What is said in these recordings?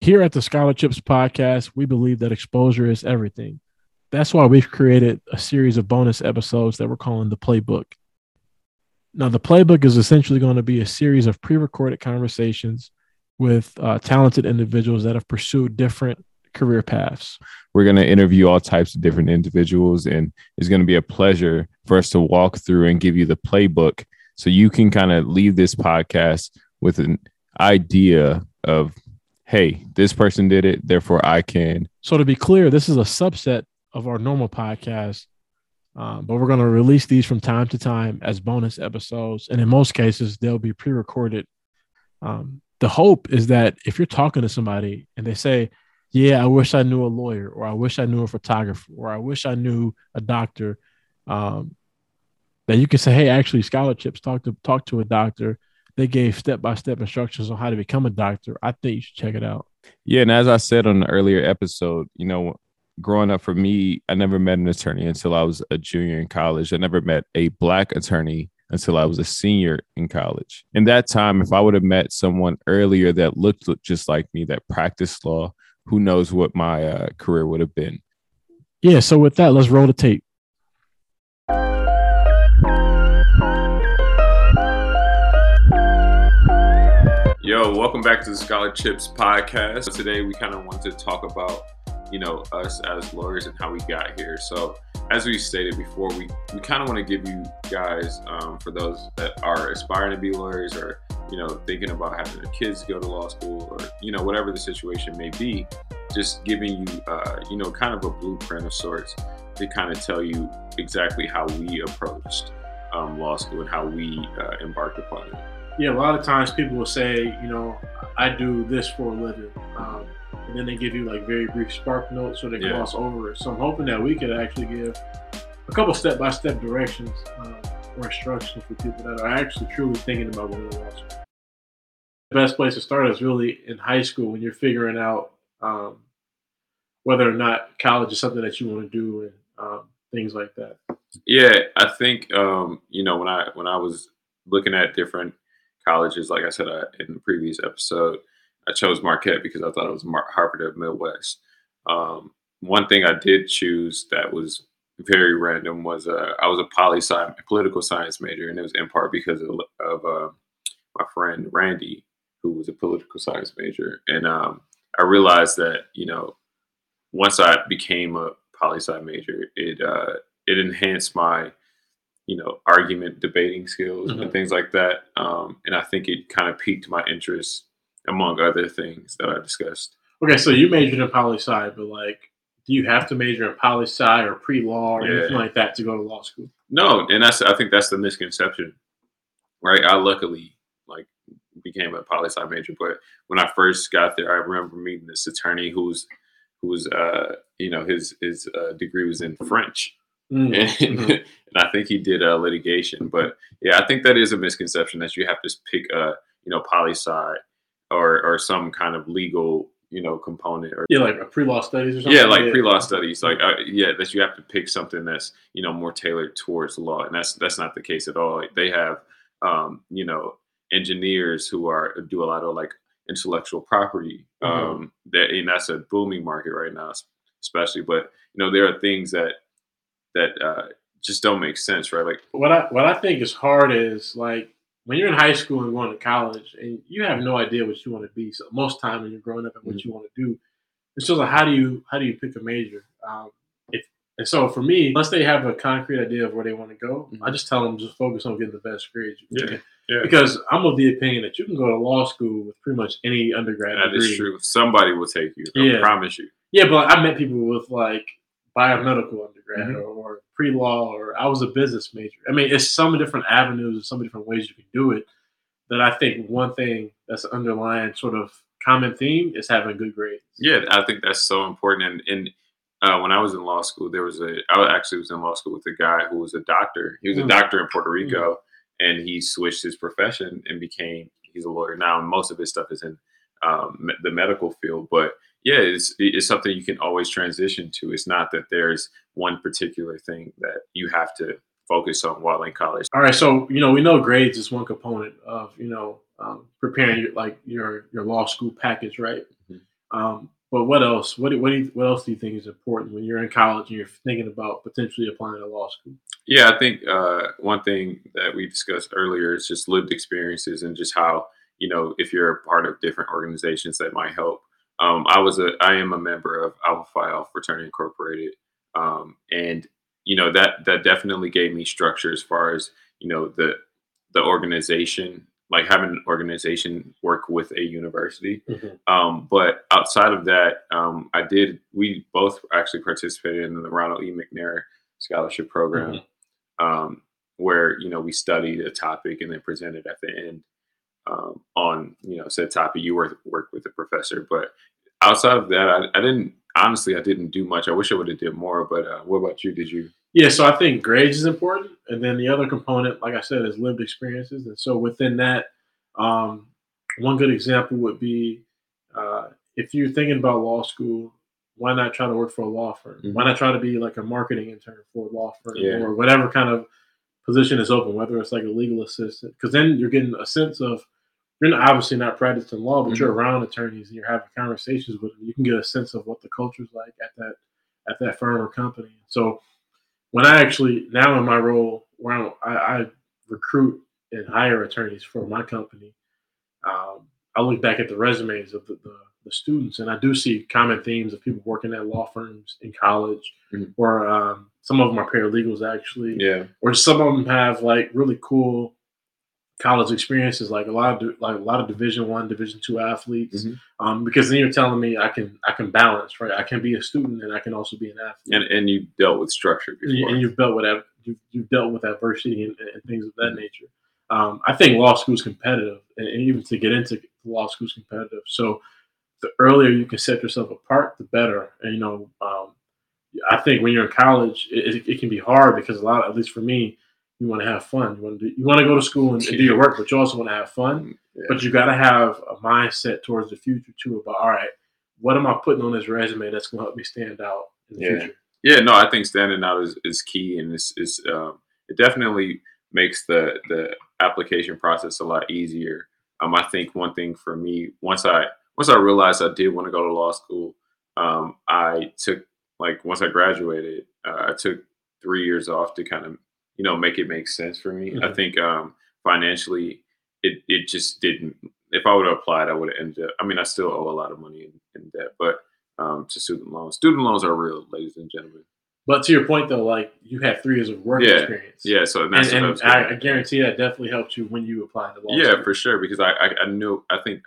Here at the ScholarChip$ Podcast, we believe that exposure is everything. That's why we've created a series of bonus episodes that we're calling the Playbook. Now, the Playbook is essentially going to be a series of pre recorded conversations with uh, talented individuals that have pursued different career paths. We're going to interview all types of different individuals, and it's going to be a pleasure for us to walk through and give you the playbook so you can kind of leave this podcast with an idea of hey, this person did it, therefore I can. So to be clear, this is a subset of our normal podcast, um, but we're going to release these from time to time as bonus episodes, and in most cases, they'll be pre-recorded. Um, the hope is that if you're talking to somebody and they say, "Yeah, I wish I knew a lawyer," or "I wish I knew a photographer," or "I wish I knew a doctor," um, that you can say, "Hey, actually, ScholarChip$ talk to talk to a doctor." They gave step by step instructions on how to become a doctor. I think you should check it out. Yeah, and as I said on the earlier episode, you know, growing up for me, I never met an attorney until I was a junior in college. I never met a black attorney until I was a senior in college. In that time, if I would have met someone earlier that looked just like me, that practiced law, who knows what my uh, career would have been. Yeah. So with that, let's roll the tape. Yo, welcome back to the ScholarChip$ podcast. Today we kind of want to talk about, you know, us as lawyers and how we got here. So, as we stated before, we, we kind of want to give you guys, um, for those that are aspiring to be lawyers or, you know, thinking about having their kids go to law school or, you know, whatever the situation may be, just giving you, uh, you know, kind of a blueprint of sorts to kind of tell you exactly how we approached um, law school and how we uh, embarked upon it yeah, a lot of times people will say, you know, I do this for a living. Um, and then they give you like very brief spark notes so they yeah. gloss over it. So I'm hoping that we could actually give a couple step by step directions um, or instructions for people that are actually truly thinking about going to law school. The best place to start is really in high school when you're figuring out um, whether or not college is something that you want to do and um, things like that. Yeah, I think um, you know when I when I was looking at different colleges. Like I said uh, in the previous episode, I chose Marquette because I thought it was Mar- Harvard of Midwest. Um, one thing I did choose that was very random was uh, I was a poli sci political science major, and it was in part because of, of uh, my friend Randy, who was a political science major, and um, I realized that you know once I became a poli sci major, it uh, it enhanced my you know, argument debating skills mm-hmm. and things like that. Um, and I think it kind of piqued my interest among other things that I discussed. Okay, so you majored in poli sci, but like, do you have to major in poli sci or pre law or yeah. anything like that to go to law school? No, and that's I think that's the misconception, right? I luckily like became a poli sci major, but when I first got there, I remember meeting this attorney who's who's uh you know his his uh, degree was in French, Mm-hmm. And, mm-hmm. and, I think he did a uh, litigation. But yeah, I think that is a misconception that you have to pick a you know poli sci or or some kind of legal you know component or yeah like a pre-law studies or something. Yeah, like yeah. pre-law studies. Like uh, yeah, that you have to pick something that's you know more tailored towards law, and that's that's not the case at all. Like, they have um, you know engineers who are do a lot of like intellectual property. Mm-hmm. Um, that and that's a booming market right now, especially. But you know there are things that that uh, just don't make sense, right? Like what I what I think is hard is like when you're in high school and going to college and you have no idea what you want to be. So most time when you're growing up and what mm-hmm. you want to do, it's just like how do you how do you pick a major? Um, if, and so for me, unless they have a concrete idea of where they want to go, mm-hmm. I just tell them just focus on getting the best grades. Yeah, yeah. Because I'm of the opinion that you can go to law school with pretty much any undergrad. That degree. is true. Somebody will take you. I yeah. promise you. Yeah, but I met people with like biomedical undergrad mm-hmm. or, or pre law, or I was a business major. I mean, it's some different avenues and some different ways you can do it. That I think one thing that's an underlying sort of common theme is having good grades. Yeah, I think that's so important. And, and uh, when I was in law school, there was a I actually was in law school with a guy who was a doctor. He was mm-hmm. a doctor in Puerto Rico, mm-hmm. and he switched his profession and became he's a lawyer now. And most of his stuff is in um, the medical field, but yeah, it's it's something you can always transition to. It's not that there's one particular thing that you have to focus on while in college. All right, so you know we know grades is one component of you know um, preparing your, like your your law school package, right? Mm-hmm. Um, but what else? What what, you, what else do you think is important when you're in college and you're thinking about potentially applying to law school? Yeah, I think uh, one thing that we discussed earlier is just lived experiences and just how you know if you're a part of different organizations that might help. Um, I was a I am a member of Alpha Phi Alpha Fraternity Incorporated, um, and you know that that definitely gave me structure as far as you know the the organization like having an organization work with a university. Mm-hmm. Um, but outside of that, um, I did. We both actually participated in the Ronald E. McNair Scholarship Program, mm-hmm. um, where you know we studied a topic and then presented at the end um, on you know said topic. You work work with the professor, but outside of that, I, I didn't. Honestly, I didn't do much. I wish I would have did more. But uh, what about you? Did you? Yeah, so I think grades is important, and then the other component, like I said, is lived experiences. And so within that, um, one good example would be uh, if you're thinking about law school, why not try to work for a law firm? Mm-hmm. Why not try to be like a marketing intern for a law firm yeah. or whatever kind of position is open, whether it's like a legal assistant, because then you're getting a sense of you're obviously not practicing law, but mm-hmm. you're around attorneys and you're having conversations with them. You can get a sense of what the culture's like at that at that firm or company. So when I actually now in my role where I, I recruit and hire attorneys for my company, um, I look back at the resumes of the, the, the, students and I do see common themes of people working at law firms in college, mm-hmm. or um, some of them are paralegals actually, yeah, or some of them have like really cool college experiences, like a lot of like a lot of Division One, Division Two athletes. Mm-hmm. Um, because then you're telling me I can I can balance, right? I can be a student and I can also be an athlete. And and you dealt with structure before. and you've dealt with you've, you've dealt with adversity and, and things of that mm-hmm. nature. Um, I think law school is competitive, and, and even to get into law school is competitive. So the earlier you can set yourself apart, the better. And you know, um, I think when you're in college, it, it, can be hard because a lot, at least for me, you want to have fun. You want to do, you want to go to school and, and do your work, but you also want to have fun. Yeah. But you got to have a mindset towards the future too. About all right, what am I putting on this resume that's going to help me stand out in the yeah. future? Yeah, no, I think standing out is, is key, and it's, it's um, it definitely makes the the application process a lot easier. Um, I think one thing for me once I once I realized I did want to go to law school, um, I took like once I graduated, uh, I took three years off to kind of you know make it make sense for me. Mm-hmm. I think um, financially, it it just didn't. If I would have applied, I would have ended up. I mean, I still owe a lot of money in, in debt, but um, to student loans, student loans are real, ladies and gentlemen. But to your point, though, like you had three years of work yeah. experience. Yeah, so and, and I, I, guarantee that definitely helped you when you applied to law. Yeah, school. for sure. Because I, I, I knew I think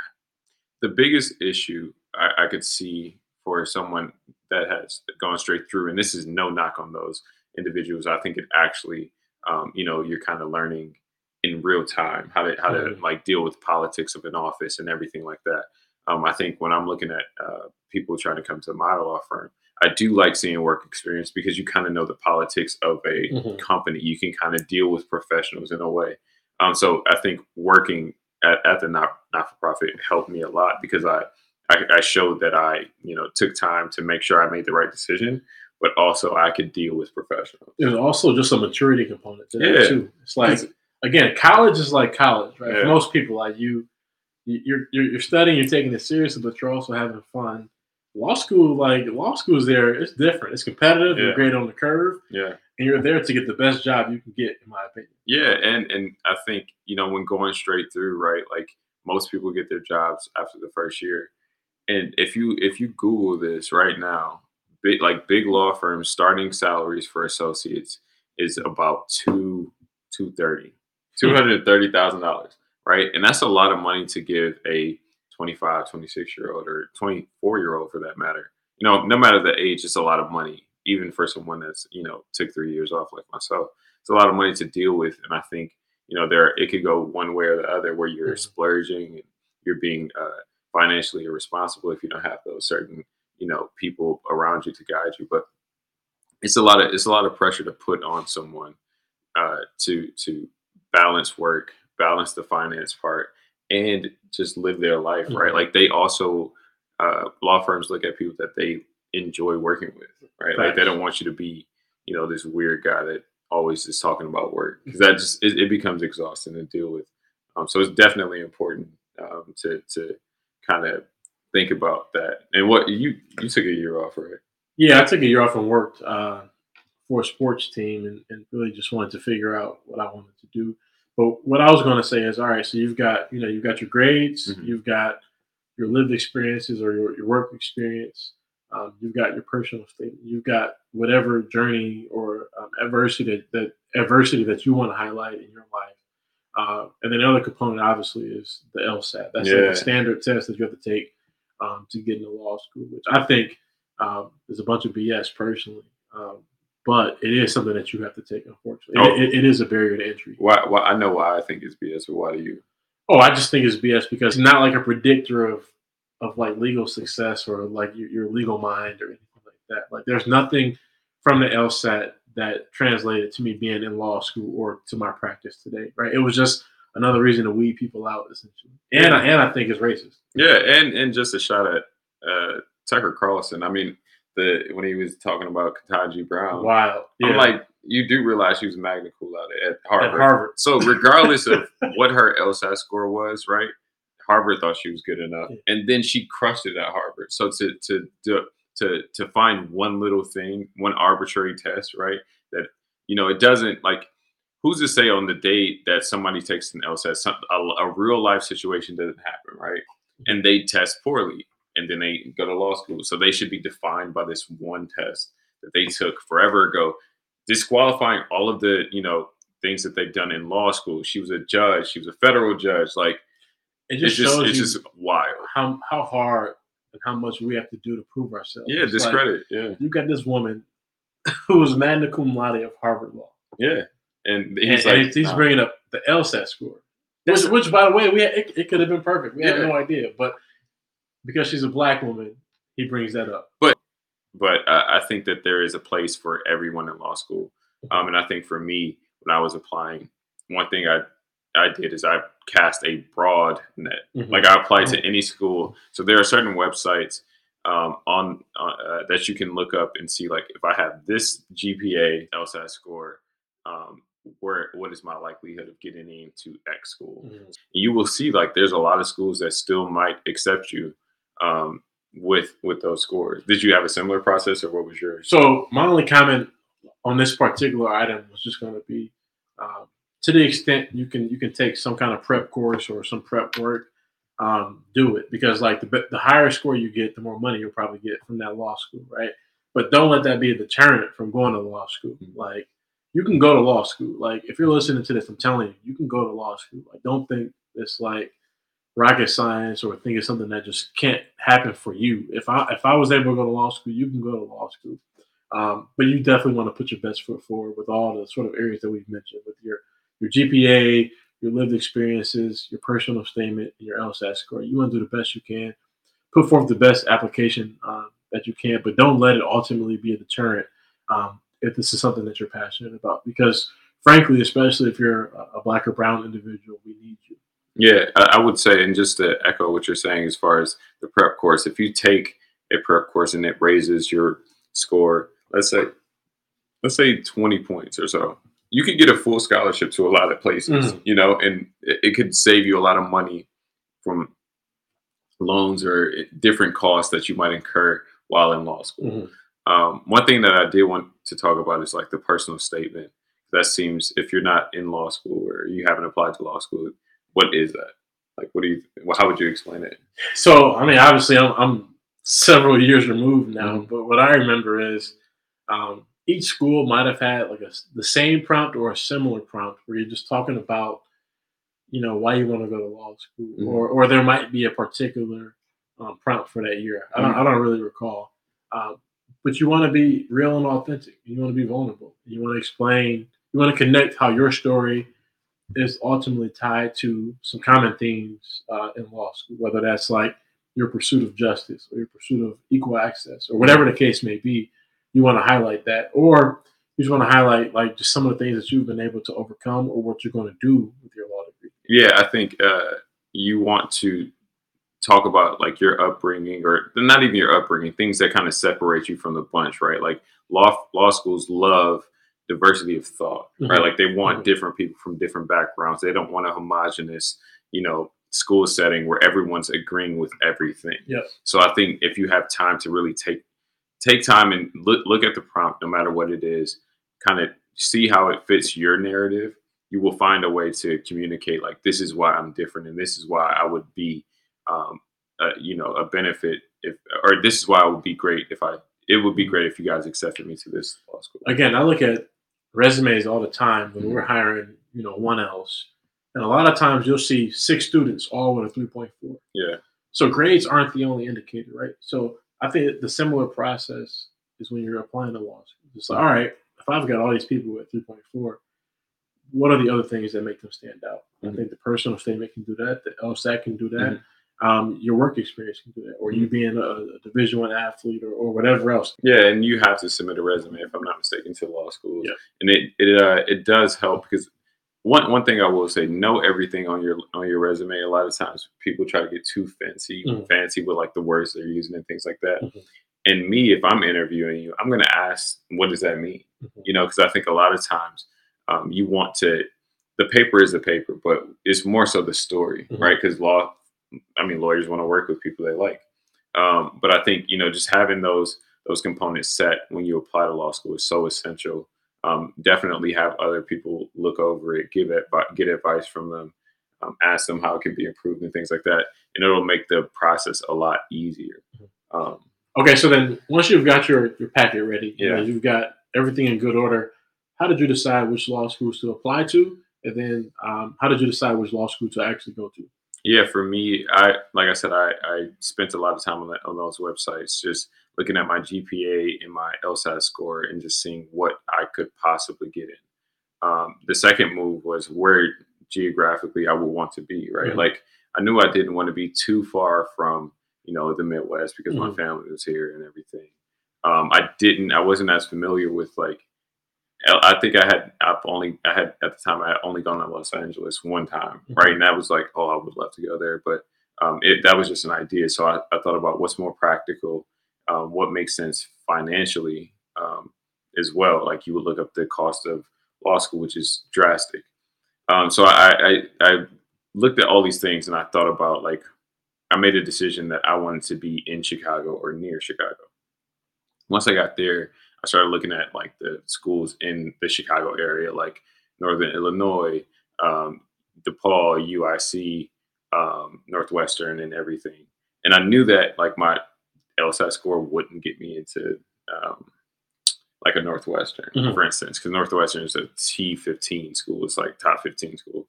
the biggest issue I, I could see for someone that has gone straight through, and this is no knock on those individuals. I think it actually, um, you know, you're kind of learning in real time how to how to mm-hmm. like deal with politics of an office and everything like that. Um, I think when I'm looking at uh, people trying to come to my law firm, I do like seeing work experience because you kind of know the politics of a mm-hmm. company. You can kind of deal with professionals in a way. Um, so I think working at, at the not not for profit helped me a lot because I, I, I showed that I you know took time to make sure I made the right decision, but also I could deal with professionals. There's also just a maturity component to yeah. too. It's like again, college is like college, right? Yeah. For most people, like you, you're, you're studying, you're taking it seriously, but you're also having fun law school, like law school is there, it's different. It's competitive. Yeah. You're great on the curve. Yeah. And you're there to get the best job you can get, in my opinion. Yeah, and and I think you know when going straight through, right? Like most people get their jobs after the first year, and if you if you Google this right now, big like big law firms starting salaries for associates is about two two thirty, two hundred thirty thousand dollars, right? And that's a lot of money to give a 25, 26 year old or 24 year old for that matter. You know, no matter the age, it's a lot of money, even for someone that's, you know, took three years off like myself. It's a lot of money to deal with. And I think, you know, there it could go one way or the other where you're mm-hmm. splurging and you're being uh, financially irresponsible if you don't have those certain, you know, people around you to guide you. But it's a lot of it's a lot of pressure to put on someone uh, to to balance work, balance the finance part, and just live their life, mm-hmm. right? Like they also uh, law firms look at people that they enjoy working with, right? Like they don't want you to be, you know, this weird guy that always is talking about work because that just it, it, becomes exhausting to deal with. Um, so it's definitely important um, to to kind of think about that? And what you you took a year off, right? Yeah, I took a year off and worked uh, for a sports team, and, and really just wanted to figure out what I wanted to do. But what I was going to say is, all right, so you've got you know you've got your grades, Mhm. you've got your lived experiences or your, your work experience, um, you've got your personal statement, you've got whatever journey or um, adversity that, that adversity that you want to highlight in your life. Uh, and then the other component, obviously, is the LSAT. That's like Yeah. a standard test that you have to take um, to get into law school, which I think um, is a bunch of BS personally. Um, but it is something that you have to take, unfortunately. Oh. It, it is a barrier to entry. Why? Why? I know why I think it's BS, but why do you? Oh, I just think it's BS because it's not like a predictor of of like legal success or like your, your legal mind or anything like that. Like there's nothing from the LSAT that translated to me being in law school or to my practice today. Right? It was just another reason to weed people out essentially. And I, and I think it's racist. Yeah, and and just a shot at uh, Tucker Carlson. I mean, the when he was talking about Ketanji Brown, Wild. Yeah. I'm like, you do realize she was magna cum laude at Harvard. at Harvard. So regardless of what her LSAT score was, right? Harvard thought she was good enough, Yeah. and then she crushed it at Harvard. So to to to to to find one little thing, one arbitrary test, right? That you know, it doesn't like. Who's to say on the date that somebody takes an LSAT, some, a, a real life situation doesn't happen, right? And they test poorly, and then they go to law school. So they should be defined by this one test that they took forever ago, disqualifying all of the you know things that they've done in law school. She was a judge. She was a federal judge. Like It it's just just shows it's you just wild. how how hard and how much we have to do to prove ourselves. Yeah, It's like, discredit. yeah, you got this woman who was magna cum laude of Harvard Law. yeah. And And, he's and like, he's nah. bringing up the LSAT score, which, which by the way, we had, it, it could have been perfect. We had Yeah. no idea, but because she's a black woman, he brings that up. but I, I think that there is a place for everyone in law school. Um, and I think for me, when I was applying, one thing I I did is I cast a broad net. Like I applied to any school. So there are certain websites um, on uh, that you can look up and see like if I have this GPA LSAT score, um, where what is my likelihood of getting into X school? Mhm. You will see like there's a lot of schools that still might accept you um, with with those scores. Did you have a similar process, or what was yours? So my only comment on this particular item was just going to be, um, to the extent you can you can take some kind of prep course or some prep work, um, do it because like the the higher score you get, the more money you'll probably get from that law school, right? But don't let that be a deterrent from going to law school. Mhm. Like you can go to law school. Like if you're listening to this, I'm telling you, you can go to law school. Like don't think it's like rocket science or think it's something that just can't happen for you. If I if I was able to go to law school, you can go to law school. Um, but you definitely want to put your best foot forward with all the sort of areas that we've mentioned with your your GPA, your lived experiences, your personal statement, and your LSAT score. You want to do the best you can, put forth the best application um, that you can, but don't let it ultimately be a deterrent um, if this is something that you're passionate about. Because frankly, especially if you're a, black or brown individual, we need you. Yeah, I, would say, and just to echo what you're saying as far as the prep course, if you take a prep course and it raises your score, let's say, let's say 20 points or so, you could get a full scholarship to a lot of places, Mhm. you know, and it, it could save you a lot of money from loans or different costs that you might incur while in law school. Um, one thing that I did want to talk about is like the personal statement. That seems, if you're not in law school or you haven't applied to law school, what is that? Like, what do you? Well, how would you explain it? So, I mean, obviously, I'm, I'm several years removed now, Mhm. but what I remember is um, each school might have had like a, the same prompt or a similar prompt where you're just talking about, you know, why you want to go to law school, Mhm. or or there might be a particular um, prompt for that year. I don't, I don't really recall, um, but you want to be real and authentic. You want to be vulnerable. You want to explain. You want to connect how your story is ultimately tied to some common themes uh, in law school, whether that's like your pursuit of justice or your pursuit of equal access or whatever the case may be. You want to highlight that, or you just want to highlight like just some of the things that you've been able to overcome or what you're going to do with your law degree. Yeah, I think uh, you want to talk about like your upbringing, or not even your upbringing, things that kind of separate you from the bunch, right? Like law law schools love diversity of thought, right? Mhm. Like they want Mhm. different people from different backgrounds. They don't want a homogenous, you know, school setting where everyone's agreeing with everything. Yes. So I think if you have time to really take take time and look look at the prompt, no matter what it is, kind of see how it fits your narrative, you will find a way to communicate like this is why I'm different and this is why I would be, um, uh, you know, a benefit if or this is why it would be great if I. It would be great if you guys accepted me to this law school. Again, I look at resumes all the time when we're hiring, you know, one else. And a lot of times you'll see six students all with a 3.4. Yeah. So grades aren't the only indicator, right? So I think the similar process is when you're applying to law school. It's like, all right, if I've got all these people with 3.4, what are the other things that make them stand out? I Mhm. think the personal statement can do that. The LSAT can do that. Um, your work experience can do that, or you being a, a Division One athlete, or, or whatever else. Yeah, and you have to submit a resume if I'm not mistaken to law schools. Yeah. And it it uh, it does help because one one thing I will say, know everything on your on your resume. A lot of times people try to get too fancy Mhm. fancy with like the words they're using and things like that. Mhm. And me, if I'm interviewing you, I'm gonna ask, what does that mean? Mhm. You know, because I think a lot of times um, you want to the paper is the paper, but it's more so the story, Mhm. right? Because law, I mean, lawyers want to work with people they like. Um, but I think you know, just having those those components set when you apply to law school is so essential. Um, definitely have other people look over it, give it, get advice from them, um, ask them how it can be improved and things like that, and it'll make the process a lot easier. Um, Okay, so then once you've got your, your packet ready, you know, Yeah. you've got everything in good order, how did you decide which law schools to apply to? And then um, how did you decide which law school to actually go to? Yeah, for me, I like I said, I, I spent a lot of time on that on those websites, just looking at my GPA and my LSAT score, and just seeing what I could possibly get in. Um, the second move was where geographically I would want to be. Right, Mhm. like I knew I didn't want to be too far from you know the Midwest because my Mhm. family was here and everything. Um, I didn't, I wasn't as familiar with like I think I had I've only I had at the time I had only gone to Los Angeles one time, Mhm. right? And that was like, oh, I would love to go there, but um, it that was just an idea. So I, I thought about what's more practical, um, what makes sense financially um, as well. Like you would look up the cost of law school, which is drastic. Um, so I, I I looked at all these things and I thought about like I made a decision that I wanted to be in Chicago or near Chicago. Once I got there, I started looking at like the schools in the Chicago area, like Northern Illinois, um, DePaul, UIC, um, Northwestern, and everything. And I knew that like my LSAT score wouldn't get me into um, like a Northwestern, Mhm. for instance, because Northwestern is a T15 school. It's like top 15 school.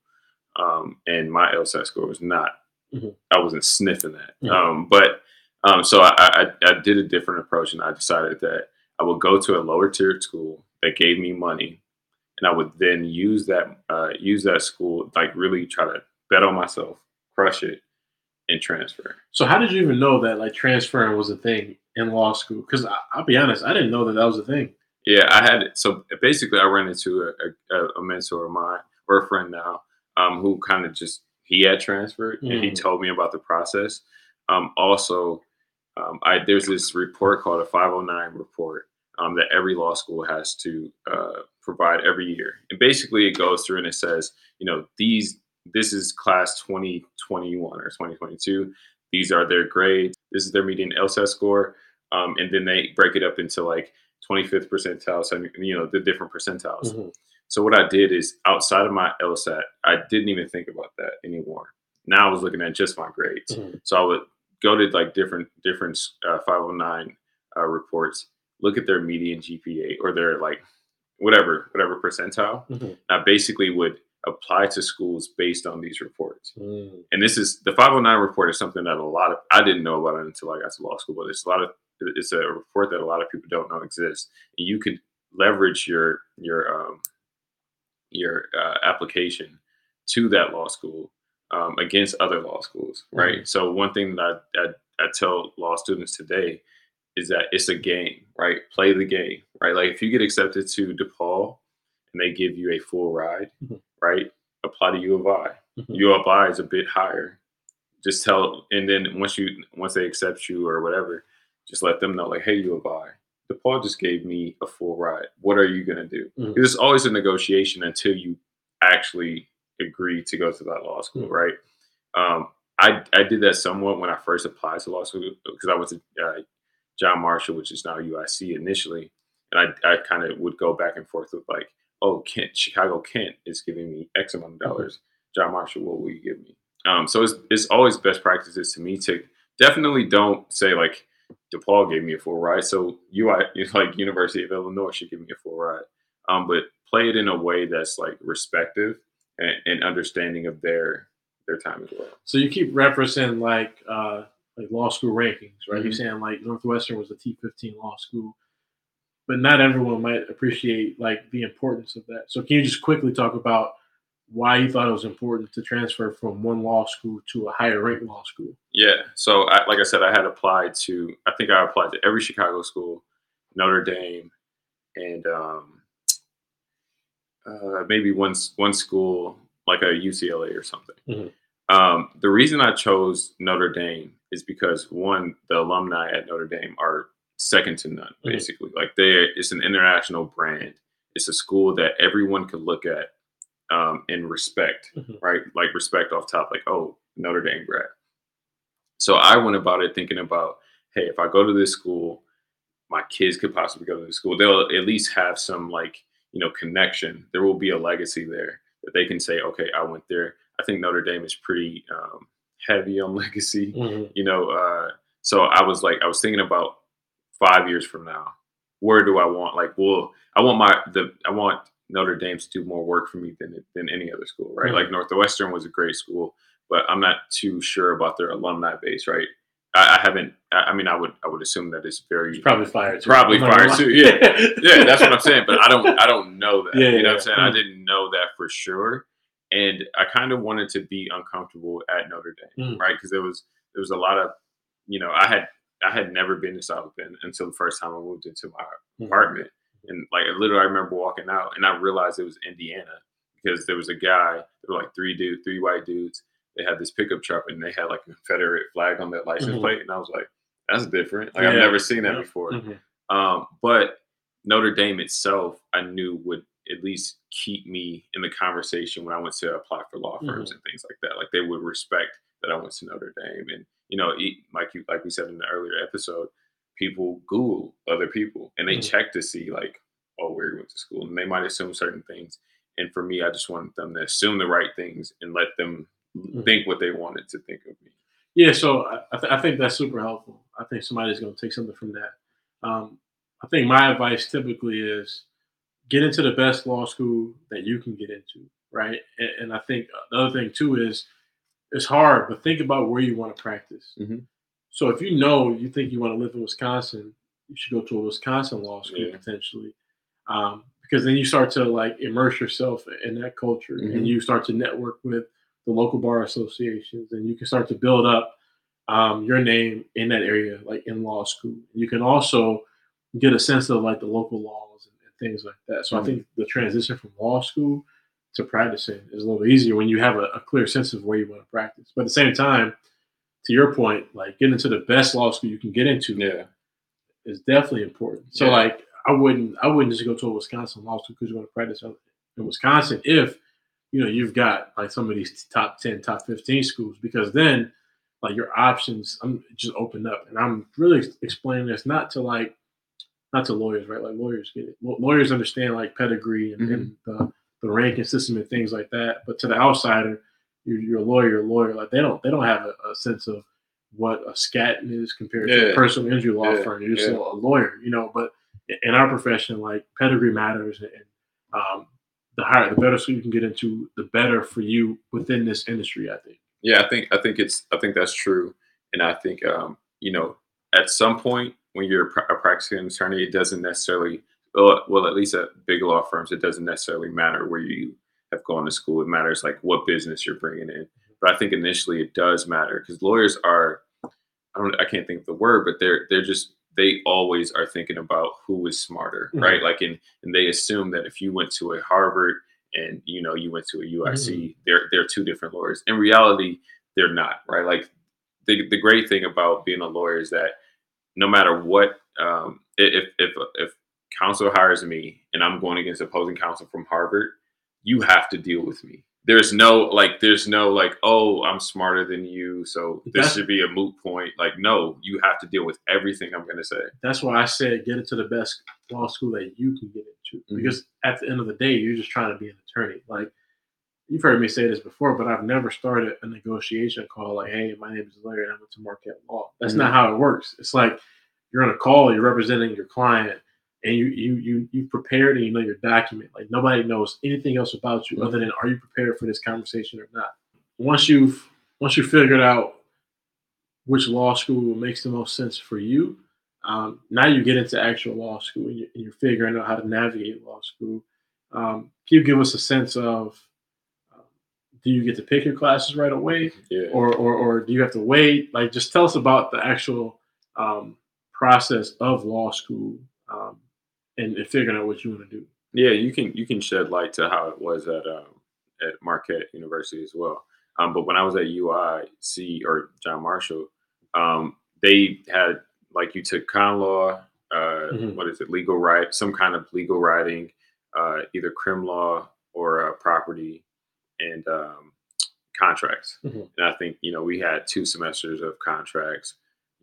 Um, and my LSAT score was not, Mhm. I wasn't sniffing that. Mhm. Um, but um, so I, I, I did a different approach and I decided that I would go to a lower tiered school that gave me money, and I would then use that uh, use that school like really try to bet on myself, crush it, and transfer. So how did you even know that like transferring was a thing in law school? Because I'll be honest, I didn't know that that was a thing. Yeah, I had so basically I ran into a, a, a mentor of mine or a friend now um, who kind of just he had transferred and he Mm. told me about the process. Um, also, um, I there's this report called a 509 report um, that every law school has to uh, provide every year, and basically it goes through and it says, you know, these this is class 2021 or 2022. These are their grades. This is their median LSAT score, um, and then they break it up into like 25th percentile, so you know the different percentiles. Mhm. So what I did is outside of my LSAT, I didn't even think about that anymore. Now I was looking at just my grades. Mhm. So I would go to like different different uh, 509 uh, reports, look at their median GPA or their like whatever whatever percentile. Mhm. I basically would apply to schools based on these reports. Mm. And this is the 509 report is something that a lot of I didn't know about it until I got to law school, but it's a lot of it's a report that a lot of people don't know exists. And you could leverage your your um, your uh, application to that law school um, against other law schools, right? So one thing that I, I, I tell law students today is that it's a game, right? Play the game, right? Like if you get accepted to DePaul and they give you a full ride, Mhm. right? Apply to U of I. Mhm. U of I is a bit higher. Just tell, and then once you once they accept you or whatever, just let them know like, hey, U of I, DePaul just gave me a full ride. What are you gonna do? Mhm. It's always a negotiation until you actually agree to go to that law school, Mhm. right? Um, I I did that somewhat when I first applied to law school because I went to uh, John Marshall, which is now UIC initially, and I I kind of would go back and forth with like, oh, Kent, Chicago Kent is giving me X amount of mm-hmm. dollars. John Marshall, what will you give me? Um, so it's it's always best practices to me to definitely don't say like DePaul gave me a full ride, so UI like University of Illinois should give me a full ride. Um, but play it in a way that's like respective and, and understanding of their their time as well. So you keep referencing like uh, like law school rankings, right? Mm-hmm. You're saying like Northwestern was a T15 law school, but not everyone might appreciate like the importance of that. So can you just quickly talk about why you thought it was important to transfer from one law school to a higher ranked law school? Yeah. So I, like I said, I had applied to I think I applied to every Chicago school, Notre Dame, and um, uh, maybe one one school like a UCLA or something. Mm-hmm. Um, the reason I chose Notre Dame is because one, the alumni at Notre Dame are second to none. Mm-hmm. Basically, mm-hmm. like they, it's an international brand. It's a school that everyone could look at um, and respect, mm-hmm. right? Like respect off top, like oh Notre Dame grad. So I went about it thinking about, hey, if I go to this school, my kids could possibly go to this school. They'll at least have some like you know connection. There will be a legacy there that they can say, okay, I went there. I think Notre Dame is pretty um, heavy on legacy, mm-hmm. you know. Uh, so I was like, I was thinking about five years from now, where do I want? Like, well, I want my the I want Notre Dame to do more work for me than than any other school, right? Mm-hmm. Like Northwestern was a great school, but I'm not too sure about their alumni base, right? I, I haven't. I, I, mean, I would I would assume that it's very it's probably fired. Too. Probably fired too. Yeah, yeah. That's what I'm saying. But I don't I don't know that. Yeah, you know yeah. what I'm saying. Mm-hmm. I didn't know that for sure, and I kind of wanted to be uncomfortable at Notre Dame, mm-hmm. right? Because there was there was a lot of, you know, I had I had never been to South Bend until the first time I moved into my mm-hmm. apartment, and like literally, I remember walking out and I realized it was Indiana because there was a guy. There were like three dude, three white dudes they had this pickup truck and they had like a Confederate flag on their license mm-hmm. plate, and I was like, "That's different. Like yeah. I've never seen that yeah. before." Mm-hmm. Um, but Notre Dame itself, I knew would at least keep me in the conversation when I went to apply for law firms mm-hmm. and things like that. Like they would respect that I went to Notre Dame, and you know, like you like we said in the earlier episode, people Google other people and they mm-hmm. check to see like, oh, where you went to school, and they might assume certain things. And for me, I just wanted them to assume the right things and let them Mm-hmm. think what they wanted to think of me. Yeah, so I, th- I think that's super helpful. I think somebody's going to take something from that. Um, I think my advice typically is get into the best law school that you can get into, right? And, and I think the other thing too is it's hard, but think about where you want to practice. Mm-hmm. So if you know you think you want to live in Wisconsin, you should go to a Wisconsin law school yeah. potentially, um, because then you start to like immerse yourself in that culture mm-hmm. and you start to network with the local bar associations, and you can start to build up um, your name in that area, like in law school. You can also get a sense of like the local laws and, and things like that. So mm-hmm. I think the transition from law school to practicing is a little easier when you have a, a, clear sense of where you want to practice. But at the same time, to your point, like getting into the best law school you can get into, yeah, is definitely important. So yeah. like I wouldn't I wouldn't just go to a Wisconsin law school because you want to practice in Wisconsin if you know you've got like some of these top 10 top 15 schools because then like your options i'm just open up and i'm really explaining this not to like not to lawyers right like lawyers get it lawyers understand like pedigree and, mm-hmm. and the, the ranking system and things like that but to the outsider you're, you're a lawyer you're a lawyer like they don't they don't have a, a sense of what a Skadden is compared yeah. to a personal injury law yeah. firm you're just yeah. a lawyer you know but in our profession like pedigree matters and um, the higher, the better school you can get into, the better for you within this industry. I think. Yeah, I think I think it's I think that's true, and I think um, you know at some point when you're a practicing attorney, it doesn't necessarily well at least at big law firms, it doesn't necessarily matter where you have gone to school. It matters like what business you're bringing in. But I think initially it does matter because lawyers are I don't I can't think of the word, but they're they're just they always are thinking about who is smarter, mm-hmm. right? Like, and and they assume that if you went to a Harvard and you know you went to a UIC, mm-hmm. they're they're two different lawyers. In reality, they're not, right? Like, the the great thing about being a lawyer is that no matter what, um, if if if counsel hires me and I'm going against opposing counsel from Harvard, you have to deal with me, there's no like there's no like oh i'm smarter than you so this That's- should be a moot point like no you have to deal with everything i'm going to say That's why I said get into the best law school that you can get into. Mhm. Because at the end of the day, you're just trying to be an attorney. Like you've heard me say this before, but I've never started a negotiation call like, "Hey, my name is Larry, and I went to Marquette Law." That's Mhm. not how it works. It's like you're on a call, you're representing your client, and you you you you prepared and you know your document. Like nobody knows anything else about you other than are you prepared for this conversation or not. Once you've once you figured out which law school makes the most sense for you, um, now you get into actual law school and you're, and you're figuring out how to navigate law school. Um, can you give us a sense of um, do you get to pick your classes right away yeah or, or, or do you have to wait? Like, just tell us about the actual um, process of law school um, and, and figuring out what you want to do. yeah you can you can shed light to how it was at um at marquette university as well um but when i was at uic or john marshall um they had like you took con law uh Mhm. what is it legal right some kind of legal writing uh either crim law or uh, property and um contracts Mhm. and i think you know we had two semesters of contracts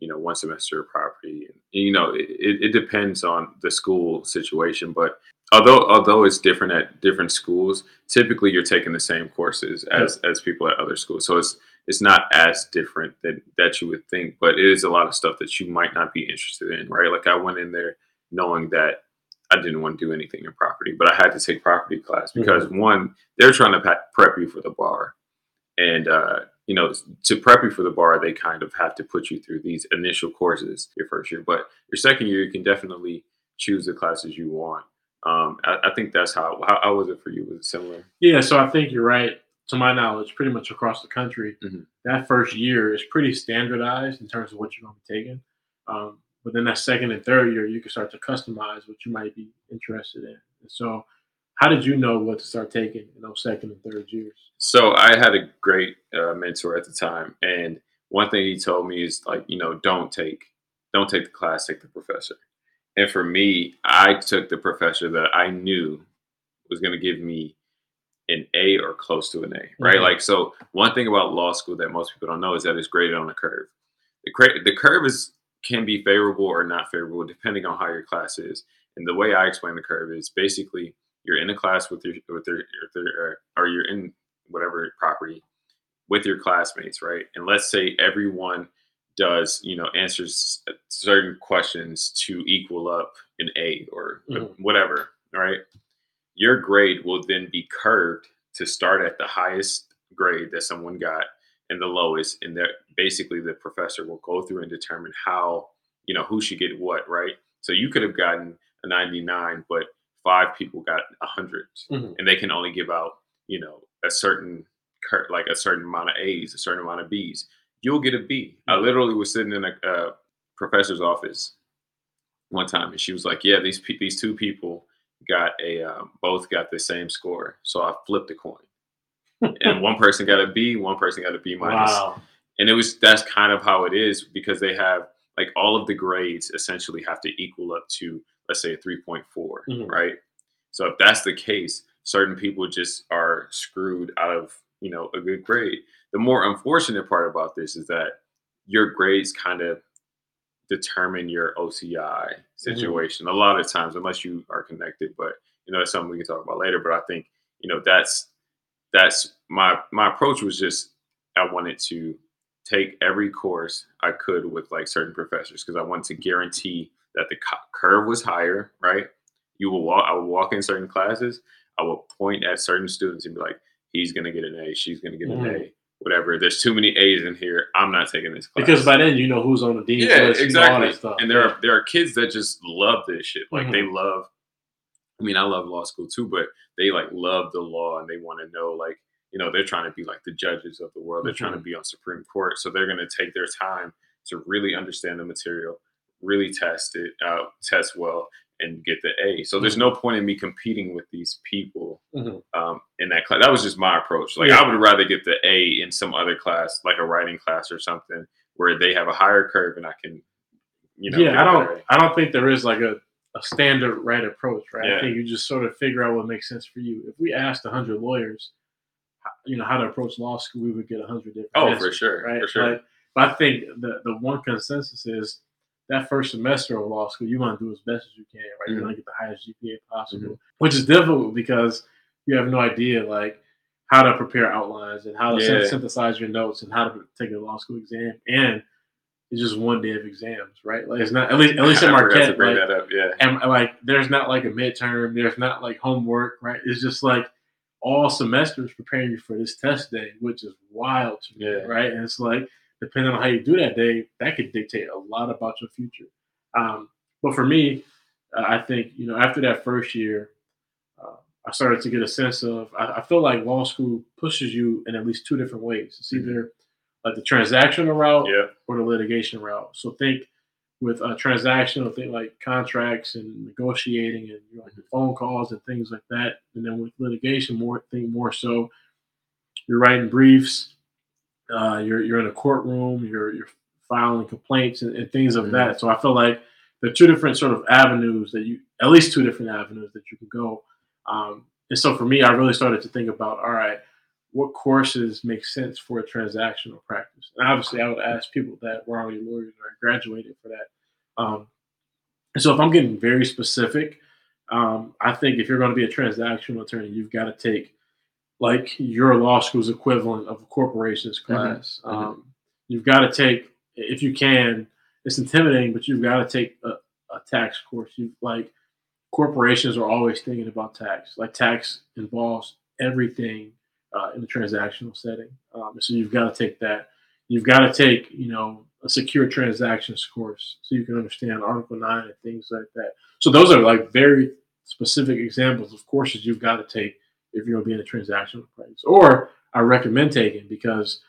you know one semester of property and you know it, it, depends on the school situation but although although it's different at different schools typically you're taking the same courses as as people at other schools. So it's it's not as different that that you would think but it is a lot of stuff that you might not be interested in right? Like i went in there knowing that i didn't want to do anything in property but i had to take property class because one they're trying to prep you for the bar. And uh you know to prep you for the bar they kind of have to put you through these initial courses your first year but your second year you can definitely choose the classes you want um i, I think that's how, how how was it for you was it similar Yeah, so I think you're right. To my knowledge, pretty much across the country, Mhm. that first year is pretty standardized in terms of what you're going to be taking. Um, but then that second and third year, you can start to customize what you might be interested in. And so, how did you know what to start taking in those second and third years? So I had a great uh, mentor at the time, and one thing he told me is like, you know, don't take, don't take the class, take the professor. And for me, I took the professor that I knew was going to give me an A or close to an A, right? Mhm. Like, so one thing about law school that most people don't know is that it's graded on a curve. The, cra- the curve is can be favorable or not favorable depending on how your class is. And the way I explain the curve is basically you're in a class with your with their, your or you're in whatever property with your classmates, right? And let's say everyone does, you know, answers certain questions to equal up an A or Mhm. whatever, right? Your grade will then be curved to start at the highest grade that someone got and the lowest, and that basically the professor will go through and determine how, you know, who should get what, right? So you could have gotten a 99, but five people got a 100 Mhm. and they can only give out, you know, a certain like a certain amount of A's, a certain amount of B's. You'll get a B. I literally was sitting in a uh, professor's office one time, and she was like, "Yeah, these pe- these two people got a um, both got the same score." So I flipped a coin, and one person got a B, one person got a B minus Wow. and it was that's kind of how it is because they have like all of the grades essentially have to equal up to let's say a 3.4 Mhm. right? So if that's the case certain people just are screwed out of you know a good grade. The more unfortunate part about this is that your grades kind of determine your oci situation a lot of times unless you are connected but you know that's something we can talk about later but i think you know that's that's my my approach was just i wanted to take every course I could with like certain professors because I wanted to guarantee that the curve was higher, right? You will walk, I would walk in certain classes, I would point at certain students and be like, he's gonna get an A, she's gonna get an Mhm. A, whatever. There's too many A's in here. I'm not taking this class. Because by then you know who's on the dean's yeah, list, you know all exactly. stuff. And there are there are kids that just love this shit. Like Mhm. they love. I mean, I love law school too, but they like love the law and they want to know like you know they're trying to be like the judges of the world. They're trying to be on Supreme Court, so they're going to take their time to really understand the material, really test it out, test well, and get the A. So there's no point in me competing with these people Mhm. um, in that class. That was just my approach. Like Yeah. I would rather get the A in some other class, like a writing class or something, where they have a higher curve and I can, you know. yeah, I don't. better. I don't think there is like a, a standard right approach, right? I think you just sort of figure out what makes sense for you. If we asked hundred lawyers, you know how to approach law school, we would get a hundred different. Oh, answers, for sure, right? for sure. Like, but I think the the one consensus is that first semester of law school, you want to do as best as you can, right? You Mhm. want to get the highest GPA possible, Mm-hmm. which is difficult because you have no idea like how to prepare outlines and how to Yeah. synthesize your notes and how to take a law school exam. And it's just one day of exams, right? Like it's not at least at least at Marquette, like, up. Yeah. and like there's not like a midterm, there's not like homework, right? It's just like all semesters preparing you for this test day, which is wild to me, Yeah. right? And it's like depending on how you do that day, that could dictate a lot about your future. Um, but for me, uh, I think you know after that first year, uh, I started to get a sense of I, I feel like law school pushes you in at least two different ways. It's either like the transactional route Yeah. or the litigation route. So think with a transactional, thing like contracts and negotiating and you know, like the phone calls and things like that. And then with litigation, more think more so you're writing briefs, uh, you're you're in a courtroom, you're you're filing complaints and, and things of Mhm. that. So I feel like there are two different sort of avenues that you at least two different avenues that you can go. Um, and so for me, I really started to think about all right, what courses make sense for a transactional practice? And obviously, I would ask people that were already lawyers or graduated for that. Um, and so, if I'm getting very specific, um, I think if you're going to be a transactional attorney, you've got to take like your law school's equivalent of a corporations class. mhm. Um, you've got to take, if you can, it's intimidating, but you've got to take a, a tax course. You like corporations are always thinking about tax. Like tax involves everything uh, in the transactional setting. Um, so you've got to take that. You've got to take, you know, a secure transactions course so you can understand Article 9 and things like that. So those are like very specific examples of courses you've got to take if you're going to be in a transactional practice. Or I recommend taking because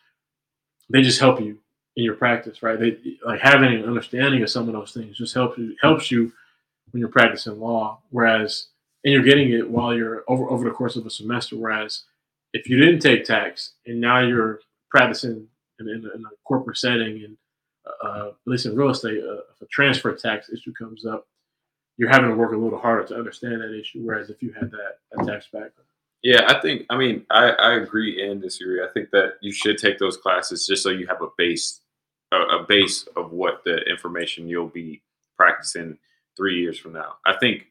they just help you in your practice, right? They like having an understanding of some of those things just helps you helps you when you're practicing law. Whereas and you're getting it while you're over over the course of a semester. Whereas if you didn't take tax and now you're practicing in, in, a, in a corporate setting and uh, at least in real estate, uh, if a transfer tax issue comes up, you're having to work a little harder to understand that issue. Whereas if you had that, that tax background, Yeah, I think. I mean, I, I agree and disagree. I think that you should take those classes just so you have a base, a, a base of what the information you'll be practicing three years from now. I think,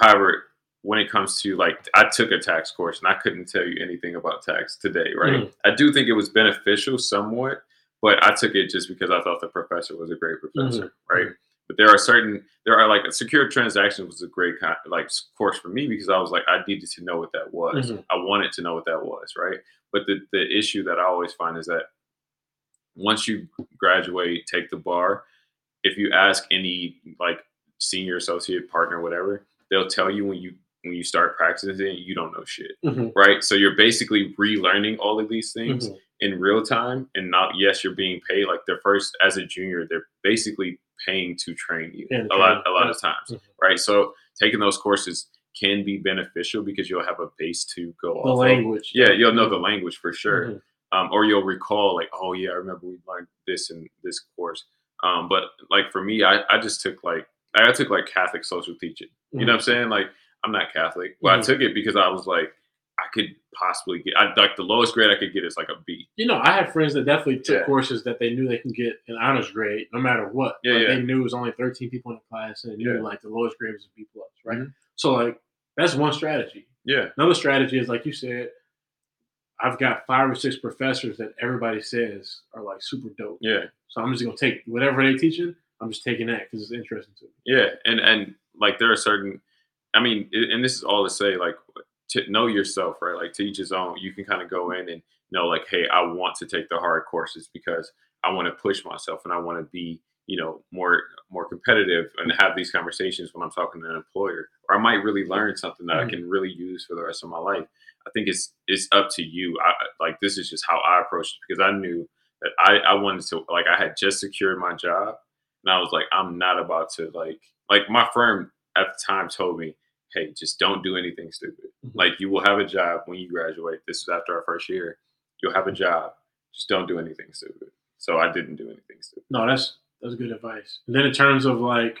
however, when it comes to like, I took a tax course and I couldn't tell you anything about tax today, right? Mhm. I do think it was beneficial somewhat, but I took it just because I thought the professor was a great professor, right? But there are certain, there are like a secure transaction was a great kind like course for me because I was like, I needed to know what that was. Mhm. I wanted to know what that was, right? But the, the issue that I always find is that once you graduate, take the bar, if you ask any like senior associate partner, whatever, they'll tell you when you when you start practicing, you don't know shit, Mhm. right? So you're basically relearning all of these things Mhm. in real time, and not yes, you're being paid. Like they're first as a junior, they're basically paying to train you a lot a lot of times, Mhm. right? So taking those courses can be beneficial because you'll have a base to go the off of. language, Yeah, you'll know the language for sure. Mhm. Um, or you'll recall like, oh yeah, I remember we learned this in this course. Um, but like for me, I, I just took like I took like Catholic social teaching. You know what I'm saying? Like I'm not Catholic, but I Mhm. took it because I was like, I could possibly get I, like the lowest grade I could get is like a B. You know, I have friends that definitely took Yeah. courses that they knew they can get an honors grade no matter what. Yeah, Like, yeah. They knew it was only 13 people in the class and they knew Yeah. like the lowest grade was a B plus, right? Mhm. So like that's one strategy. Yeah, Another strategy is like you said, I've got five or six professors that everybody says are like super dope. yeah, So I'm just gonna take whatever they're teaching. I'm just taking that because it's interesting to me. yeah. And and like there are certain, I mean, and this is all to say like to know yourself, right? Like to each his own. You can kind of go in and know like, hey, I want to take the hard courses because I want to push myself and I want to be, you know, more more competitive and have these conversations when I'm talking to an employer. Or I might really learn something that Mhm. I can really use for the rest of my life. I think it's it's up to you. I like this is just how I approached it because I knew that I I wanted to like I had just secured my job and I was like I'm not about to like like my firm at the time told me, hey, just don't do anything stupid. Mhm. Like you will have a job when you graduate. This is after our first year. You'll have a job. Just don't do anything stupid. So I didn't do anything stupid. No, that's that's good advice. And then in terms of like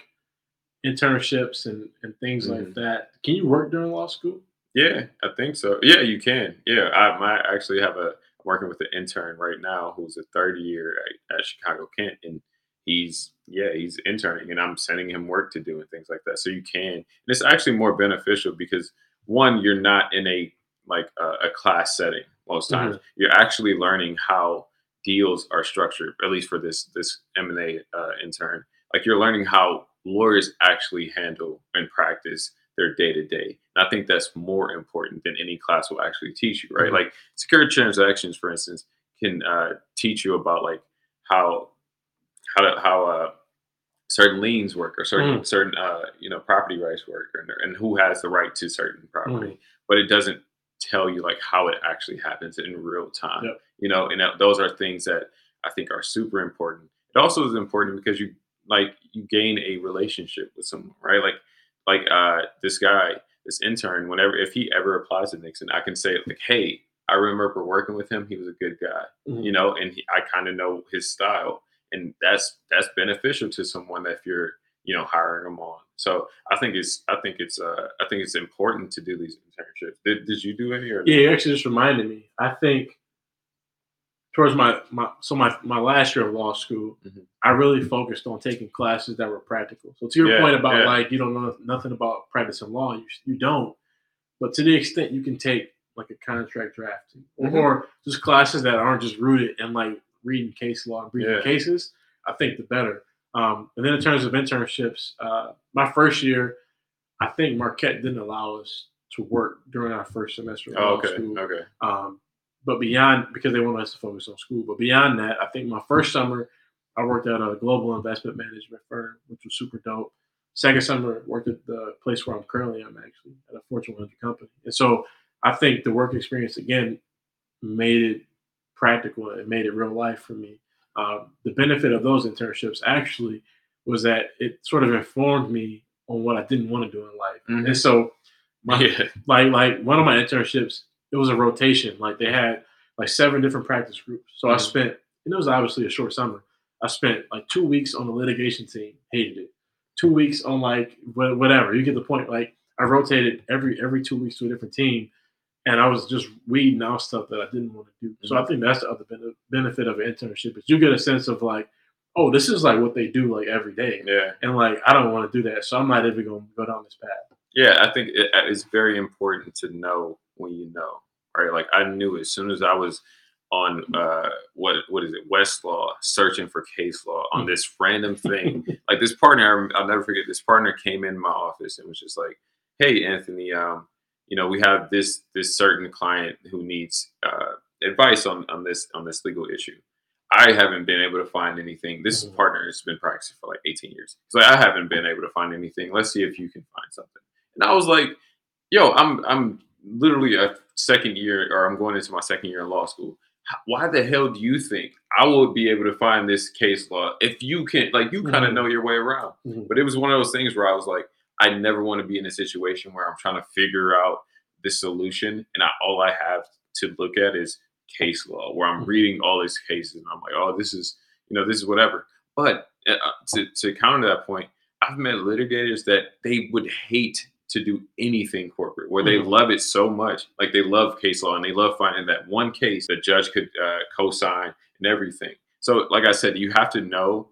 internships and, and ththings like Mhm. that, can you work during law school? Yeah, I think so. Yeah, you can. Yeah, I, might actually have a I'm working with an intern right now who's a third year at, at Chicago Kent, and he's yeah he's interning, and I'm sending him work to do and things like that. So you can, and it's actually more beneficial because one, you're not in a like a, a class setting most times. Mm-hmm. You're actually learning how deals are structured, at least for this this M and A uh, intern. Like you're learning how lawyers actually handle and practice their day to day. I think that's more important than any class will actually teach you, right? Mm-hmm. Like secure transactions, for instance, can uh, teach you about like how how to, how uh, certain liens work or certain mm. certain uh, you know property rights work and, and who has the right to certain property, mm. but it doesn't tell you like how it actually happens in real time. Yep. You know, and that, those are things that I think are super important. It also is important because you like you gain a relationship with someone, right? Like like uh this guy, this intern, whenever if he ever applies to Nixon, I can say like, hey, I remember working with him. He was a good guy, mm-hmm. you know, and he, I kind of know his style, and that's that's beneficial to someone if you're you know hiring them on. So I think it's I think it's uh I think it's important to do these internships. Did, did you do any? Or yeah, you actually just reminded me. I think towards my, my so my, my last year of law school, mm-hmm. I really focused on taking classes that were practical. So to your yeah, point about yeah. like you don't know nothing about practice practicing law, you you don't. But to the extent you can take like a contract drafting mm-hmm. or just classes that aren't just rooted in like reading case law reading yeah. cases, I think the better. Um, and then in terms of internships, uh, my first year, I think Marquette didn't allow us to work during our first semester of oh, okay. school. Okay. Um, but beyond, because they wanted us to focus on school, but beyond that, I think my first summer, I worked at a global investment management firm, which was super dope. Second summer, worked at the place where I'm currently I'm actually at a Fortune 100 company. And so I think the work experience again made it practical and made it real life for me. Um, the benefit of those internships actually was that it sort of informed me on what I didn't want to do in life. Mm-hmm. And so, my, yeah. like like one of my internships, it was a rotation. Like they had like seven different practice groups. So mm-hmm. I spent, and it was obviously a short summer. I spent like two weeks on the litigation team, hated it. Two weeks on like whatever. You get the point. Like I rotated every every two weeks to a different team, and I was just weeding out stuff that I didn't want to do. Mm-hmm. So I mm-hmm. think that's the other benefit of an internship is you get a sense of like, oh, this is like what they do like every day. Yeah. And like I don't want to do that, so I'm not even going to go down this path. Yeah, I think it, it's very important to know when you know, right? Like I knew as soon as I was on uh, what what is it Westlaw searching for case law on mm-hmm. this random thing. like this partner, I'll never forget. This partner came in my office and was just like, "Hey, Anthony, um, you know, we have this this certain client who needs uh, advice on on this on this legal issue. I haven't been able to find anything. This mm-hmm. partner has been practicing for like 18 years, so I haven't been able to find anything. Let's see if you can find something. And I was like, "Yo, I'm I'm literally a second year, or I'm going into my second year in law school. Why the hell do you think I would be able to find this case law if you can? Like, you kind of mm-hmm. know your way around." Mm-hmm. But it was one of those things where I was like, I never want to be in a situation where I'm trying to figure out the solution and I, all I have to look at is case law, where I'm mm-hmm. reading all these cases and I'm like, oh, this is, you know, this is whatever. But uh, to, to counter that point, I've met litigators that they would hate to do anything corporate, where they mm-hmm. love it so much, like they love case law and they love finding that one case the judge could uh, co-sign and everything. So, like I said, you have to know.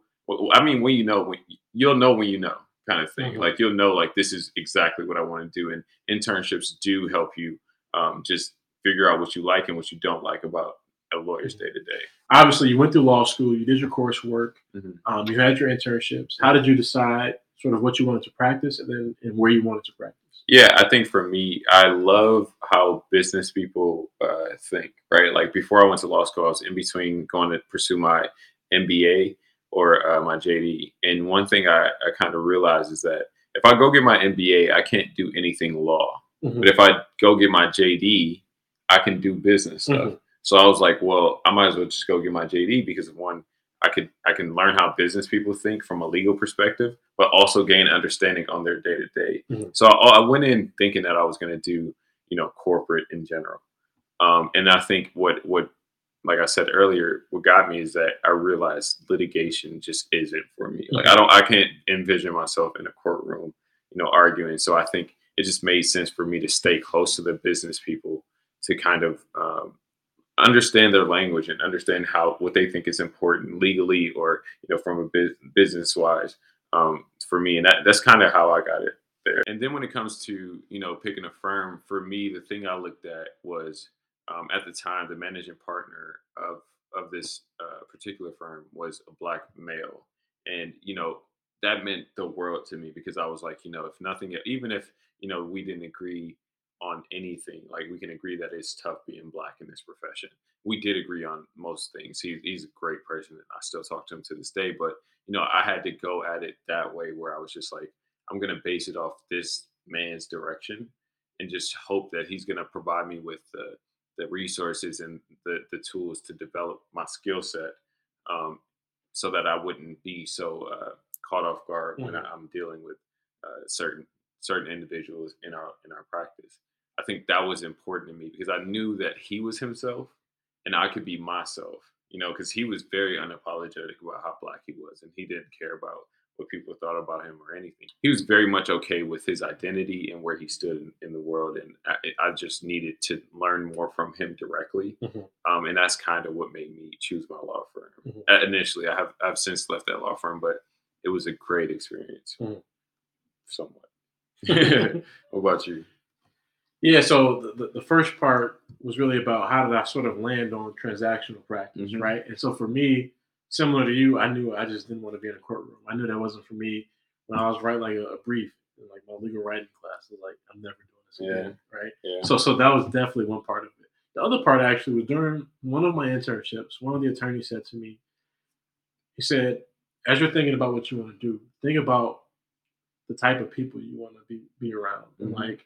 I mean, when you know, when you'll know when you know kind of thing. Mm-hmm. Like you'll know, like this is exactly what I want to do. And internships do help you um, just figure out what you like and what you don't like about a lawyer's day to day. Obviously, you went through law school, you did your coursework, mm-hmm. um, you had your internships. How did you decide sort of what you wanted to practice and then and where you wanted to practice? Yeah, I think for me, I love how business people uh, think, right? Like before I went to law school, I was in between going to pursue my MBA or uh, my JD. And one thing I, I kind of realized is that if I go get my MBA, I can't do anything law. Mm-hmm. But if I go get my JD, I can do business stuff. Mm-hmm. So I was like, well, I might as well just go get my JD because one, I could I can learn how business people think from a legal perspective, but also gain understanding on their day to day. So I, I, went in thinking that I was going to do you know corporate in general, um, and I think what what like I said earlier, what got me is that I realized litigation just isn't for me. Like I don't, I can't envision myself in a courtroom, you know, arguing. So I think it just made sense for me to stay close to the business people to kind of um, understand their language and understand how what they think is important legally or you know from a bu- business wise um, for me and that, that's kind of how i got it there and then when it comes to you know picking a firm for me the thing i looked at was um, at the time the managing partner of of this uh, particular firm was a black male and you know that meant the world to me because i was like you know if nothing even if you know we didn't agree on anything. Like we can agree that it's tough being black in this profession. We did agree on most things. He, he's a great person, and I still talk to him to this day. But you know, I had to go at it that way, where I was just like, I'm gonna base it off this man's direction, and just hope that he's gonna provide me with the the resources and the the tools to develop my skill set, um, so that I wouldn't be so uh, caught off guard mm-hmm. when I, am dealing with uh, certain certain individuals in our in our practice. I think that was important to me because I knew that he was himself and I could be myself, you know, because he was very unapologetic about how black he was and he didn't care about what people thought about him or anything. He was very much okay with his identity and where he stood in, in the world. And I, I, just needed to learn more from him directly. Mm-hmm. Um, and that's kind of what made me choose my law firm. Mm-hmm. initially, I have I've since left that law firm, but it was a great experience, mm-hmm. somewhat. what about you? Yeah, so the, the first part was really about how did I sort of land on transactional practice, mm-hmm. right? And so for me, similar to you, I knew I just didn't want to be in a courtroom. I knew that wasn't for me. When I was writing like a, a brief in like my legal writing class, I was like, I'm never doing this again, yeah. right? Yeah. So so that was definitely one part of it. The other part actually was during one of my internships. One of the attorneys said to me, he said, as you're thinking about what you want to do, think about the type of people you want to be be around, mm-hmm. and like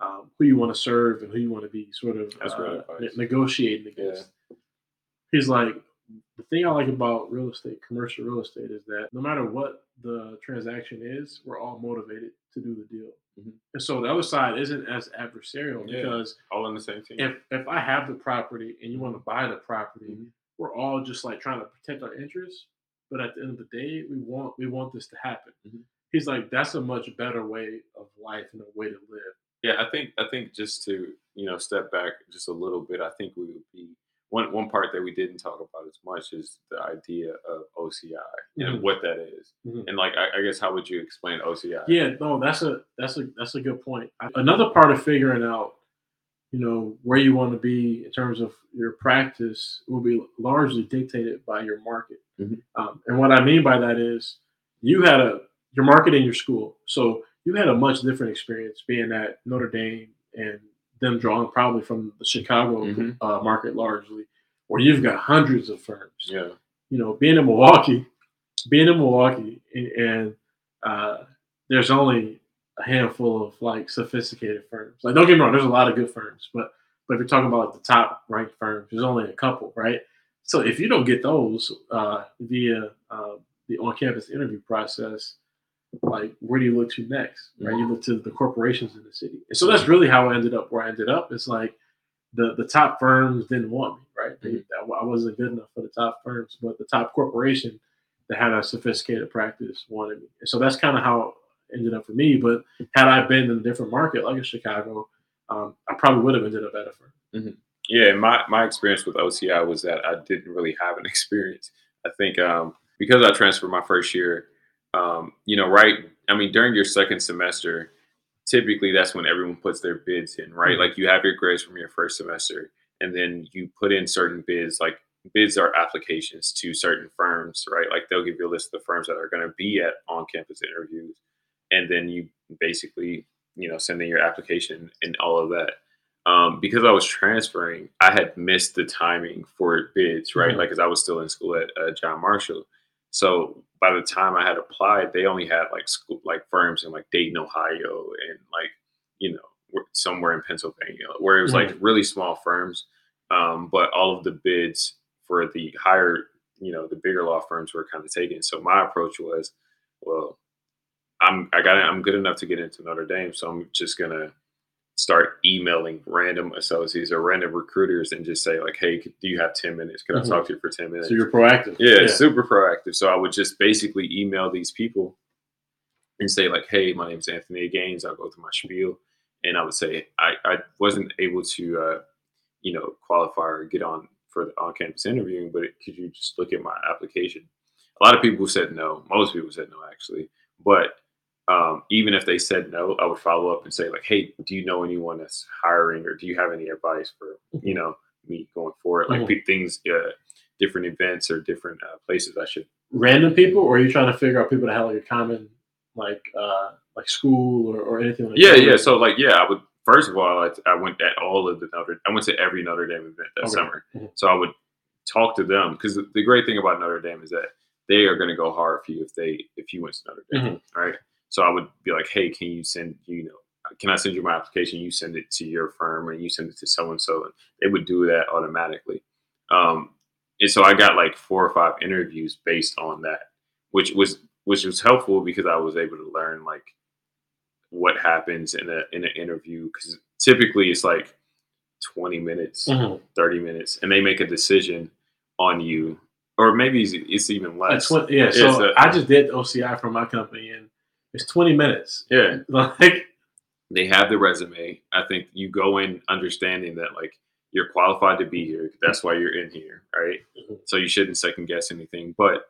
um, who you want to serve and who you want to be sort of uh, negotiating against. Yeah. He's like, the thing I like about real estate, commercial real estate, is that no matter what the transaction is, we're all motivated to do the deal. Mm-hmm. And so the other side isn't as adversarial yeah. because all in the same team. If if I have the property and you want to buy the property, mm-hmm. we're all just like trying to protect our interests. But at the end of the day, we want we want this to happen. Mm-hmm. He's like, that's a much better way of life and a way to live yeah, I think I think just to you know step back just a little bit, I think we would be one one part that we didn't talk about as much is the idea of OCI mm-hmm. and what that is. Mm-hmm. and like I, I, guess how would you explain OCI? Yeah, no, that's a that's a that's a good point. Another part of figuring out you know where you want to be in terms of your practice will be largely dictated by your market. Mm-hmm. Um, and what I mean by that is you had a your market in your school, so you had a much different experience being at Notre Dame and them drawing probably from the Chicago mm-hmm. uh, market largely, where you've got hundreds of firms. Yeah. You know, being in Milwaukee, being in Milwaukee, and, and uh, there's only a handful of like sophisticated firms. Like, don't get me wrong, there's a lot of good firms, but but if you're talking about like the top ranked firms, there's only a couple, right? So if you don't get those uh, via uh, the on-campus interview process, like where do you look to next? Right, mm-hmm. you look to the corporations in the city, and so that's really how I ended up where I ended up. It's like the the top firms didn't want me, right? They, mm-hmm. I wasn't good enough for the top firms, but the top corporation that had a sophisticated practice wanted me, and so that's kind of how it ended up for me. But had I been in a different market like in Chicago, um, I probably would have ended up at a firm. Mm-hmm. Yeah, my my experience with OCI was that I didn't really have an experience. I think um, because I transferred my first year um, you know, right? I mean, during your second semester, typically that's when everyone puts their bids in, right? Mm-hmm. Like you have your grades from your first semester, and then you put in certain bids. Like bids are applications to certain firms, right? Like they'll give you a list of the firms that are going to be at on-campus interviews, and then you basically, you know, send in your application and all of that. Um, because I was transferring, I had missed the timing for bids, right? Mm-hmm. Like, because I was still in school at uh, John Marshall. So by the time I had applied, they only had like school, like firms in like Dayton, Ohio, and like you know somewhere in Pennsylvania, where it was mm-hmm. like really small firms. Um, but all of the bids for the higher, you know, the bigger law firms were kind of taken. So my approach was, well, I'm I got I'm good enough to get into Notre Dame, so I'm just gonna start emailing random associates or random recruiters and just say like, "Hey, do you have ten minutes? Can mm-hmm. I talk to you for ten minutes?" So you're proactive. Yeah, yeah, super proactive. So I would just basically email these people and say like, "Hey, my name is Anthony Gaines. I'll go through my spiel, and I would say I, I wasn't able to, uh, you know, qualify or get on for the on-campus interviewing, but could you just look at my application? A lot of people said no. Most people said no, actually. But um, even if they said no, I would follow up and say like, "Hey, do you know anyone that's hiring, or do you have any advice for you know me going forward? Like mm-hmm. things, uh, different events or different uh, places I should." Random people, or are you trying to figure out people that have like a common like uh like school or, or anything like yeah, that? Yeah, yeah. So like, yeah, I would first of all, I, I, went at all of the Notre. I went to every Notre Dame event that okay. summer, mm-hmm. so I would talk to them because the, the, great thing about Notre Dame is that they are going to go hard for you if they if you went to Notre Dame, mm-hmm. right? So I would be like, hey, can you send you know can I send you my application? You send it to your firm and you send it to so and so, and they would do that automatically. Um, and so I got like four or five interviews based on that, which was which was helpful because I was able to learn like what happens in a in an interview because typically it's like 20 minutes, mm-hmm. 30 minutes, and they make a decision on you, or maybe it's, it's even less. 20, yeah, so a, I just did OCI for my company, and it's 20 minutes. Yeah, like they have the resume. I think you go in understanding that like you're qualified to be here. That's why you're in here, right? Mm-hmm. So you shouldn't second guess anything. But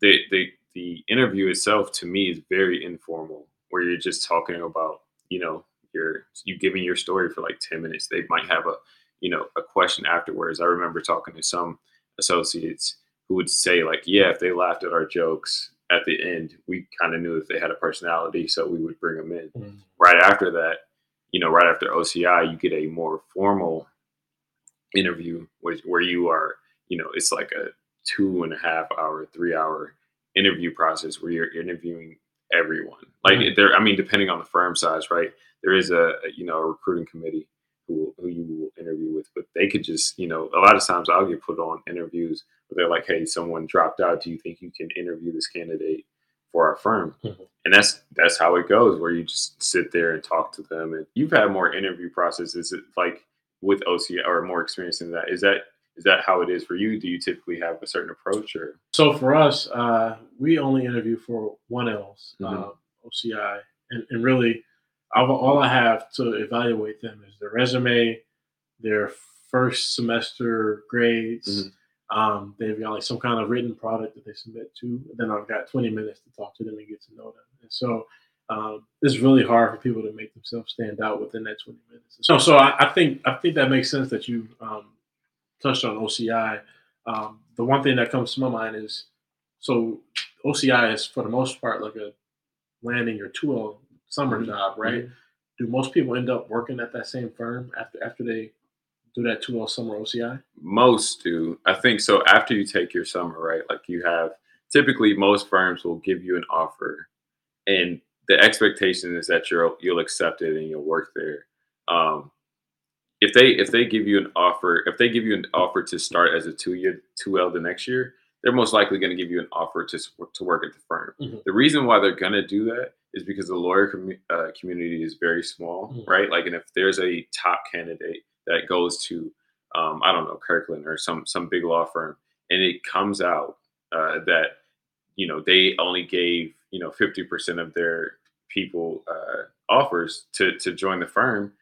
the the the interview itself to me is very informal, where you're just talking about you know you're you giving your story for like 10 minutes they might have a you know a question afterwards i remember talking to some associates who would say like yeah if they laughed at our jokes at the end we kind of knew if they had a personality so we would bring them in mm-hmm. right after that you know right after oci you get a more formal interview which, where you are you know it's like a two and a half hour three hour interview process where you're interviewing everyone like mm-hmm. there i mean depending on the firm size right there is a you know a recruiting committee who who you will interview with, but they could just you know a lot of times I'll get put on interviews they're like, hey, someone dropped out. Do you think you can interview this candidate for our firm? Mm-hmm. And that's that's how it goes, where you just sit there and talk to them. And you've had more interview processes like with OCI or more experience in that. Is that is that how it is for you? Do you typically have a certain approach or? So for us, uh, we only interview for one L's, mm-hmm. uh, OCI, and, and really all I have to evaluate them is their resume, their first semester grades. Mm-hmm. Um, they've got like some kind of written product that they submit to. And then I've got 20 minutes to talk to them and get to know them. And so um, it's really hard for people to make themselves stand out within that 20 minutes. So, so I, I think I think that makes sense that you um, touched on OCI. Um, the one thing that comes to my mind is so OCI is for the most part like a landing your 2L summer mm-hmm. job, right? Mm-hmm. Do most people end up working at that same firm after after they do that two L summer OCI? Most do. I think so. After you take your summer, right? Like you have typically most firms will give you an offer, and the expectation is that you'll you'll accept it and you'll work there. Um, if they if they give you an offer, if they give you an offer to start as a two year two L the next year, they're most likely going to give you an offer to to work at the firm. Mm-hmm. The reason why they're going to do that is because the lawyer com- uh, community is very small, mm-hmm. right? Like, and if there's a top candidate that goes to, um, I don't know, Kirkland or some some big law firm, and it comes out uh, that you know they only gave you know 50% of their people uh, offers to to join the firm,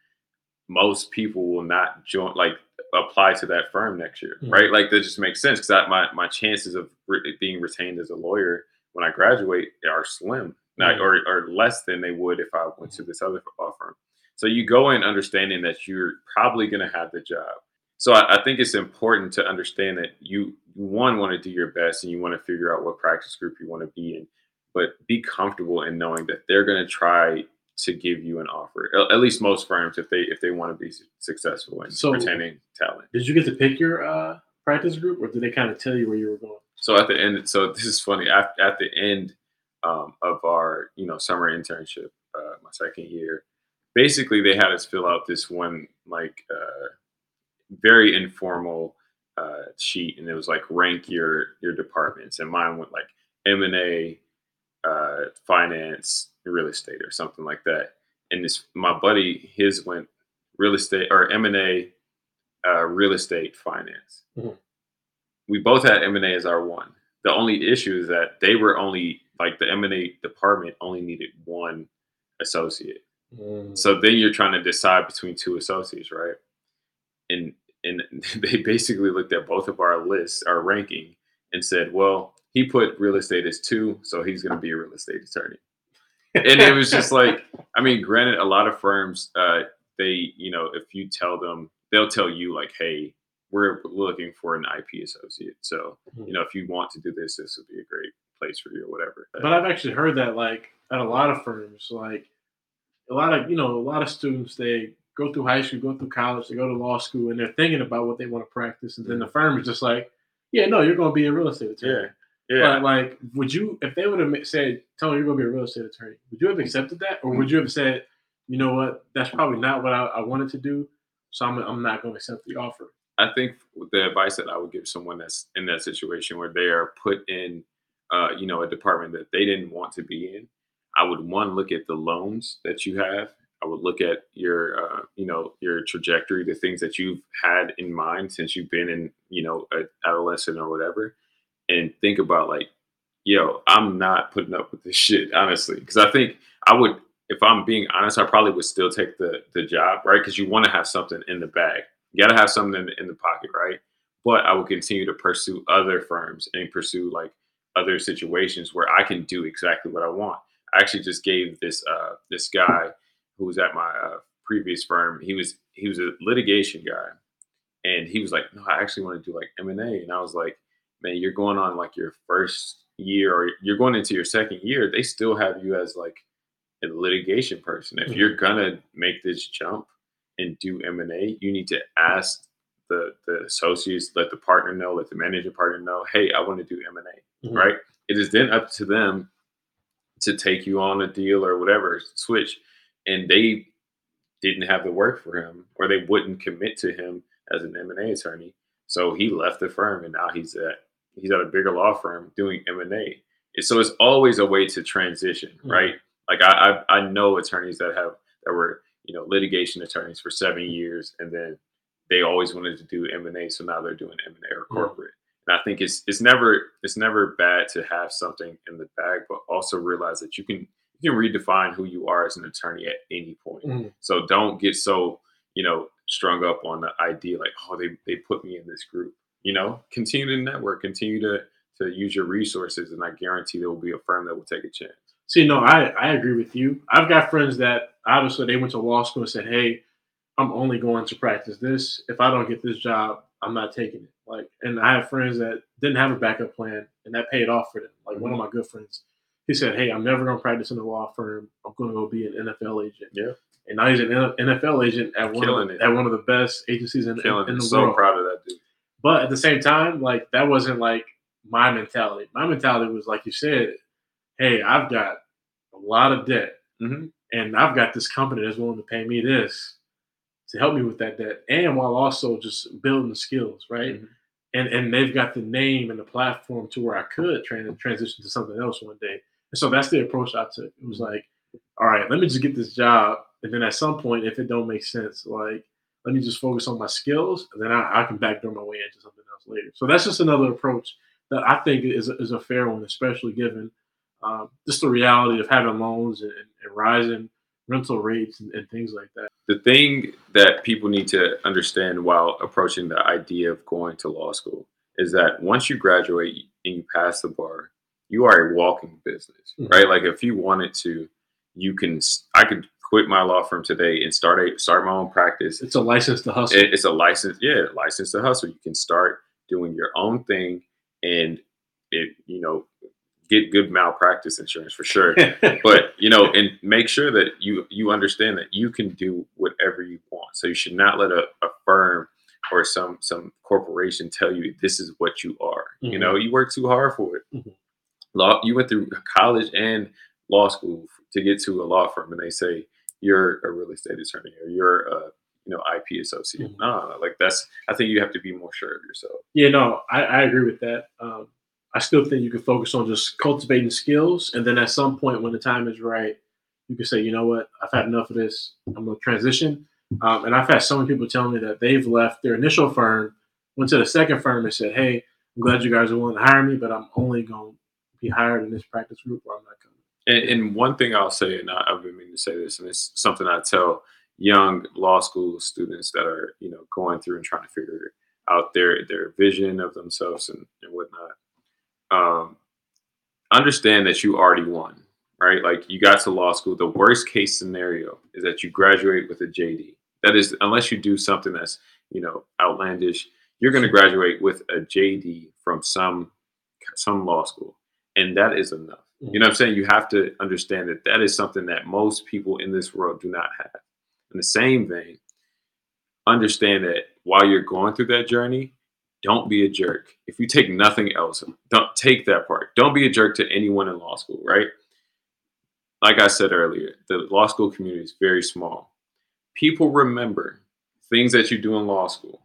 most people will not join like apply to that firm next year, mm-hmm. right? Like that just makes sense because my my chances of re- being retained as a lawyer when I graduate are slim mm-hmm. or, or less than they would if I went to this other law firm. So you go in understanding that you're probably going to have the job. So I, I, think it's important to understand that you, you one want to do your best and you want to figure out what practice group you want to be in, but be comfortable in knowing that they're going to try to give you an offer. At least most firms, if they if they want to be successful in so, retaining talent. Did you get to pick your uh, practice group, or did they kind of tell you where you were going? So at the end, so this is funny. At, at the end, um, of our you know summer internship, uh, my second year. Basically, they had us fill out this one like uh, very informal uh, sheet, and it was like rank your your departments, and mine went like M and A, uh, finance, real estate, or something like that. And this my buddy, his went real estate or M and A, uh, real estate, finance. Mm-hmm. We both had M and A as our one. The only issue is that they were only like the M&A department only needed one associate. Mm. So then you're trying to decide between two associates, right? And and they basically looked at both of our lists, our ranking, and said, well, he put real estate as two, so he's going to be a real estate attorney. and it was just like, I mean, granted, a lot of firms, uh, they, you know, if you tell them, they'll tell you like, hey, we're looking for an IP associate. So, mm-hmm. you know, if you want to do this, this would be a great place for you or whatever. But I've actually heard that like at a lot of firms, like a lot of, you know, a lot of students, they go through high school, go through college, they go to law school, and they're thinking about what they want to practice. And then the firm is just like, yeah, no, you're going to be a real estate attorney. Yeah. Yeah. But like, would you, if they would have said, "Tony, you're going to be a real estate attorney," would you have accepted that, or would you have said, "You know what? That's probably not what I, I wanted to do, so I'm, I'm not going to accept the offer." I think the advice that I would give someone that's in that situation where they are put in, uh, you know, a department that they didn't want to be in, I would one look at the loans that you have I would look at your, uh, you know, your trajectory, the things that you've had in mind since you've been in, you know, an adolescent or whatever, and think about like, yo, I'm not putting up with this shit, honestly, because I think I would, if I'm being honest, I probably would still take the the job, right? Because you want to have something in the bag, you got to have something in the, in the pocket, right? But I would continue to pursue other firms and pursue like other situations where I can do exactly what I want. I actually just gave this uh, this guy who was at my uh, previous firm, he was he was a litigation guy, and he was like, "No, I actually want to do like M and A," and I was like, "Man, you're going on like your first year, or you're going into your second year. They still have you as like a litigation person. If you're mm-hmm. gonna make this jump and do M and A, you need to ask." The, the associates let the partner know, let the manager partner know, hey, I want to do M and A, mm-hmm. right? It is then up to them to take you on a deal or whatever, switch and they didn't have the work for him or they wouldn't commit to him as an M&A attorney. So he left the firm and now he's at he's at a bigger law firm doing M&A. So it's always a way to transition, mm-hmm. right? Like I, I I know attorneys that have that were, you know, litigation attorneys for 7 years and then they always wanted to do M&A so now they're doing M&A or corporate. And I think it's it's never it's never bad to have something in the bag but also realize that you can you can redefine who you are as an attorney at any point. Mm-hmm. So don't get so, you know, strung up on the idea like, oh, they, they put me in this group. You know, continue to network, continue to to use your resources, and I guarantee there will be a firm that will take a chance. See, no, I, I agree with you. I've got friends that obviously they went to law school and said, Hey, I'm only going to practice this. If I don't get this job, I'm not taking it. Like, and I have friends that didn't have a backup plan and that paid off for them. Like mm-hmm. one of my good friends, he said, "Hey, I'm never going to practice in a law firm. I'm going to go be an NFL agent." Yeah. And now he's an NFL agent at one of the, at one of the best agencies in, in, in the so world. So proud of that dude. But at the same time, like that wasn't like my mentality. My mentality was like you said, "Hey, I've got a lot of debt, mm-hmm. and I've got this company that's willing to pay me this to help me with that debt, and while also just building the skills, right?" Mm-hmm. And and they've got the name and the platform to where I could transition to something else one day. And so that's the approach I took. It was like, all right, let me just get this job. And then at some point, if it don't make sense, like let me just focus on my skills and then I, I can backdoor my way into something else later. So that's just another approach that I think is a, is a fair one, especially given um, just the reality of having loans and, and rising rental rates and, and, things like that. The thing that people need to understand while approaching the idea of going to law school is that once you graduate and you pass the bar, you are a walking business, mm-hmm. right? Like if you wanted to, you can. I could quit my law firm today and start a start my own practice. It's a license to hustle. It, it's a license, yeah, license to hustle. You can start doing your own thing, and it, you know, get good malpractice insurance for sure. but you know, and make sure that you you understand that you can do whatever you want. So you should not let a, a firm or some some corporation tell you this is what you are. Mm-hmm. You know, you work too hard for it. Mm-hmm law you went through college and law school to get to a law firm and they say you're a real estate attorney or you're a you know IP associate. Mm-hmm. No, like that's I think you have to be more sure of yourself. Yeah, no, I, I agree with that. Um, I still think you can focus on just cultivating skills, and then at some point when the time is right, you can say, you know what, I've had enough of this. I'm gonna transition. Um, and I've had so many people tell me that they've left their initial firm, went to the second firm, and said, "Hey, I'm glad you guys are willing to hire me, but I'm only going to be hired in this practice group or I'm not coming. And, and one thing I'll say, and I, I've been meaning to say this, and it's something I tell young law school students that are you know going through and trying to figure out their their vision of themselves and, and whatnot. Um, understand that you already won, right? Like you got to law school. The worst case scenario is that you graduate with a JD. That is, unless you do something that's you know outlandish, you're going to graduate with a JD from some some law school, and that is enough. You know what I'm saying? You have to understand that that is something that most people in this world do not have. In the same vein, understand that while you're going through that journey, don't be a jerk. If you take nothing else, don't take that part. Don't be a jerk to anyone in law school, right? Like I said earlier, the law school community is very small. People remember things that you do in law school,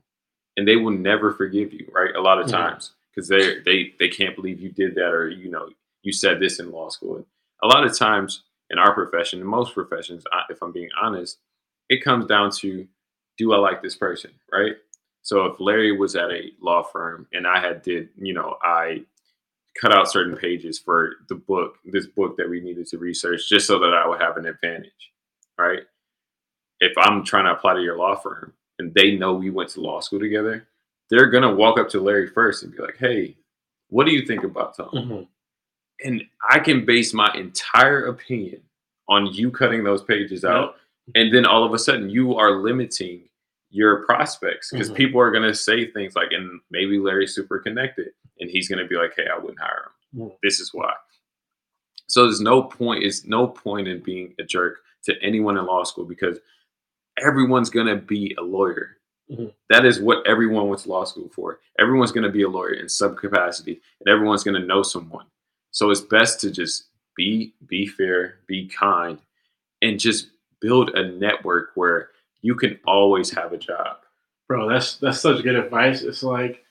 and they will never forgive you, right? A lot of times because they they they can't believe you did that, or you know you said this in law school. And a lot of times in our profession, in most professions, if I'm being honest, it comes down to do I like this person, right? So if Larry was at a law firm and I had did, you know, I cut out certain pages for the book, this book that we needed to research just so that I would have an advantage, right? If I'm trying to apply to your law firm and they know we went to law school together, they're going to walk up to Larry first and be like, "Hey, what do you think about Tom?" Mm-hmm. And I can base my entire opinion on you cutting those pages out and then all of a sudden you are limiting your prospects because Mhm. people are going to say things like and maybe larry's super connected and he's going to be like hey i wouldn't hire him Mhm. this is why so there's no point is no point in being a jerk to anyone in law school because everyone's going to be a lawyer Mhm. That is what everyone went to law school for everyone's going to be a lawyer in some capacity and everyone's going to know someone so it's best to just be be fair be kind and just build a network where you can always have a job. Bro, that's that's such good advice. It's like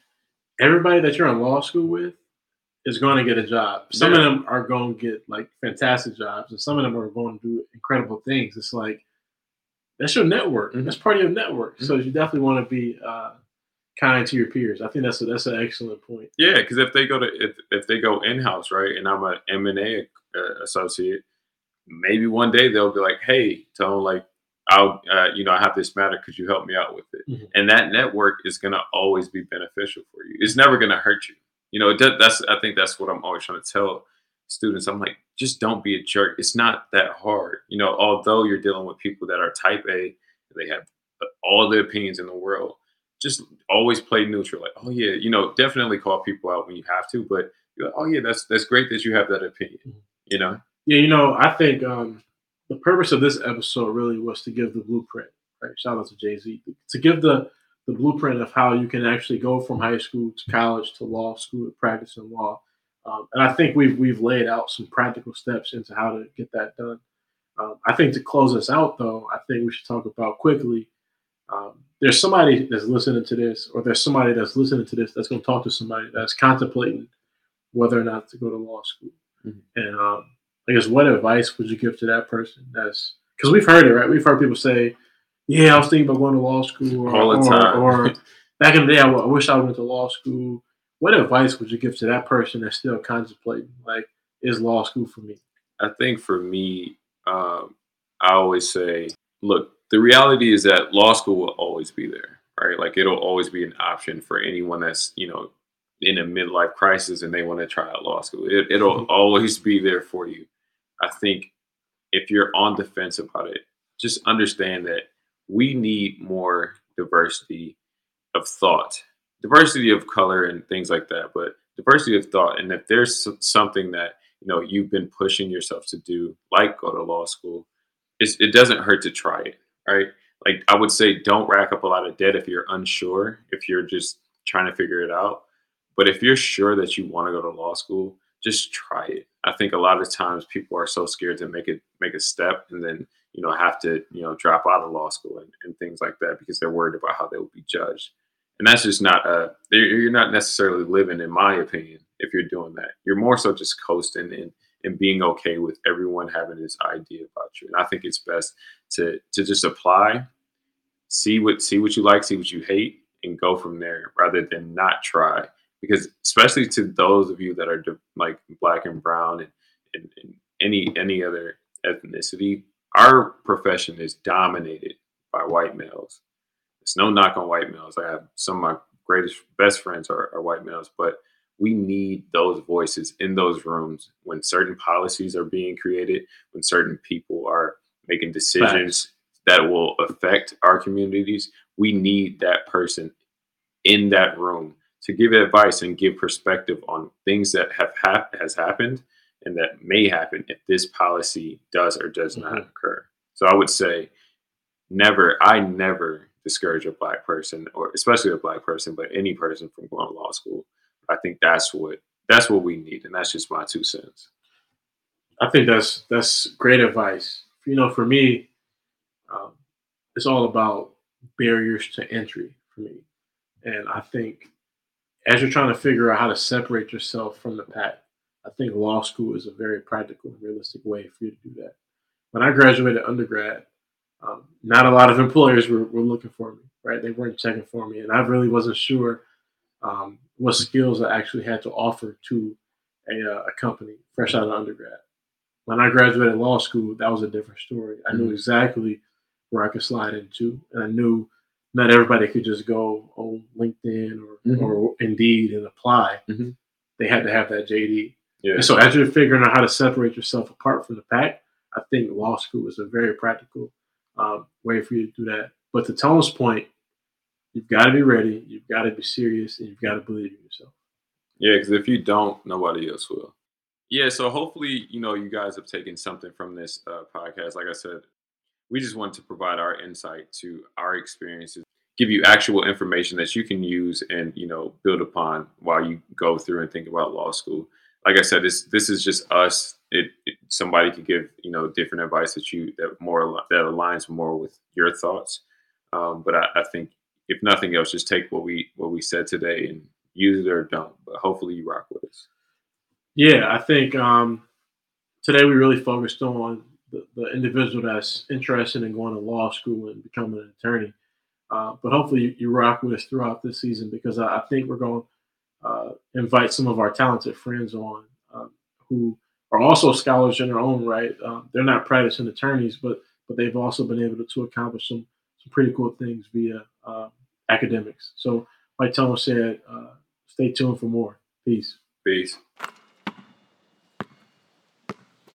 everybody that you're in law school with is going to get a job. Some Yeah. of them are going to get like fantastic jobs, and some of them are going to do incredible things. It's like that's your network. Mhm. That's part of your network. So you definitely want to be uh, kind to your peers. I think that's a, that's an excellent point. Yeah, because if they go to if, if they go in house, right, and I'm an M and A uh, associate, maybe one day they'll be like, "Hey, tell them like I'll uh, you know I have this matter. Could you help me out with it?" Mhm. And that network is gonna always be beneficial for you. It's never gonna hurt you. You know, does, that's I think that's what I'm always trying to tell students. I'm like, just don't be a jerk. It's not that hard. You know, although you're dealing with people that are type A, they have all the opinions in the world. Just always play neutral. Like, oh yeah, you know, definitely call people out when you have to, but you're like, oh yeah, that's that's great that you have that opinion. Mhm. You know, Yeah, you know, I think um, the purpose of this episode really was to give the blueprint. Right, shout out to Jay Z to give the the blueprint of how you can actually go from high school to college to law school to practicing law. Um, and I think we've we've laid out some practical steps into how to get that done. Um, I think to close us out, though, I think we should talk about quickly. Um, there's somebody that's listening to this, or there's somebody that's listening to this that's going to talk to somebody that's contemplating whether or not to go to law school. Mhm. And um, I guess what advice would you give to that person? That's because we've heard it, right? We've heard people say, "Yeah, I was thinking about going to law school," or, All the time. or back in the day, I, w- I wish I went to law school. What advice would you give to that person that's still contemplating, like, is law school for me? I think for me, um, I always say, look, the reality is that law school will always be there, right? Like it'll always be an option for anyone that's, you know, in a midlife crisis and they want to try out law school. It, it'll Mhm. always be there for you. I think if you're on the fence about it, just understand that we need more diversity of thought, diversity of color and things like that, but diversity of thought. And if there's something that you know you've been pushing yourself to do, like go to law school, it doesn't hurt to try it, right? Like I would say, don't rack up a lot of debt if you're unsure, if you're just trying to figure it out. But if you're sure that you want to go to law school, just try it. I think a lot of times people are so scared to make it make a step and then you know have to you know drop out of law school and, and things like that because they're worried about how they will be judged. And that's just not you're you're not necessarily living, in my opinion, if you're doing that. You're more so just coasting and and being okay with everyone having this idea about you. And I think it's best to to just apply, see what see what you like, see what you hate, and go from there rather than not try. Because especially to those of you that are like black and brown and, and, and any any other ethnicity, our profession is dominated by white males. It's no knock on white males. I have some of my greatest best friends are, are white males, but we need those voices in those rooms when certain policies are being created, when certain people are making decisions Facts. that will affect our communities. We need that person in that room to give advice and give perspective on things that have hap- has happened and that may happen if this policy does or does mm-hmm. not occur. So I would say never I never discourage a black person or especially a black person, but any person from going to law school. I think that's what that's what we need, and that's just my two cents. I think that's that's great advice. You know, for me, um, it's all about barriers to entry for me, and I think as you're trying to figure out how to separate yourself from the pack, I think law school is a very practical and realistic way for you to do that. When I graduated undergrad, um, not a lot of employers were, were looking for me, right? They weren't checking for me, and I really wasn't sure um, what skills I actually had to offer to a, uh, a, company fresh out of undergrad. When I graduated law school, that was a different story. I knew mm-hmm. exactly where I could slide into, and I knew not everybody could just go on LinkedIn or, mm-hmm. or Indeed and apply. Mm-hmm. They had to have that JD. Yeah. And so as you're figuring out how to separate yourself apart from the pack, I think law school is a very practical um, way for you to do that. But to Tone's point, you've got to be ready, you've got to be serious, and you've got to believe in yourself. Yeah, because if you don't, nobody else will. Yeah, so hopefully, you know, you guys have taken something from this uh, podcast. Like I said, we just want to provide our insight to our experiences, give you actual information that you can use and you know build upon while you go through and think about law school. Like I said, this this is just us. It, it somebody could give you know different advice that you that more that aligns more with your thoughts. Um, but I, I think if nothing else, just take what we what we said today and use it or don't. But hopefully, you rock with us. Yeah, I think um, today we really focused on the, the individual that's interested in going to law school and becoming an attorney. Uh, but hopefully you, you, rock with us throughout this season because I, I think we're going to uh, invite some of our talented friends on um, who are also scholars in their own right. Um, they're not practicing attorneys, but but they've also been able to, to accomplish some some pretty cool things via uh, academics. So, like Tone said, uh, stay tuned for more. Peace. Peace.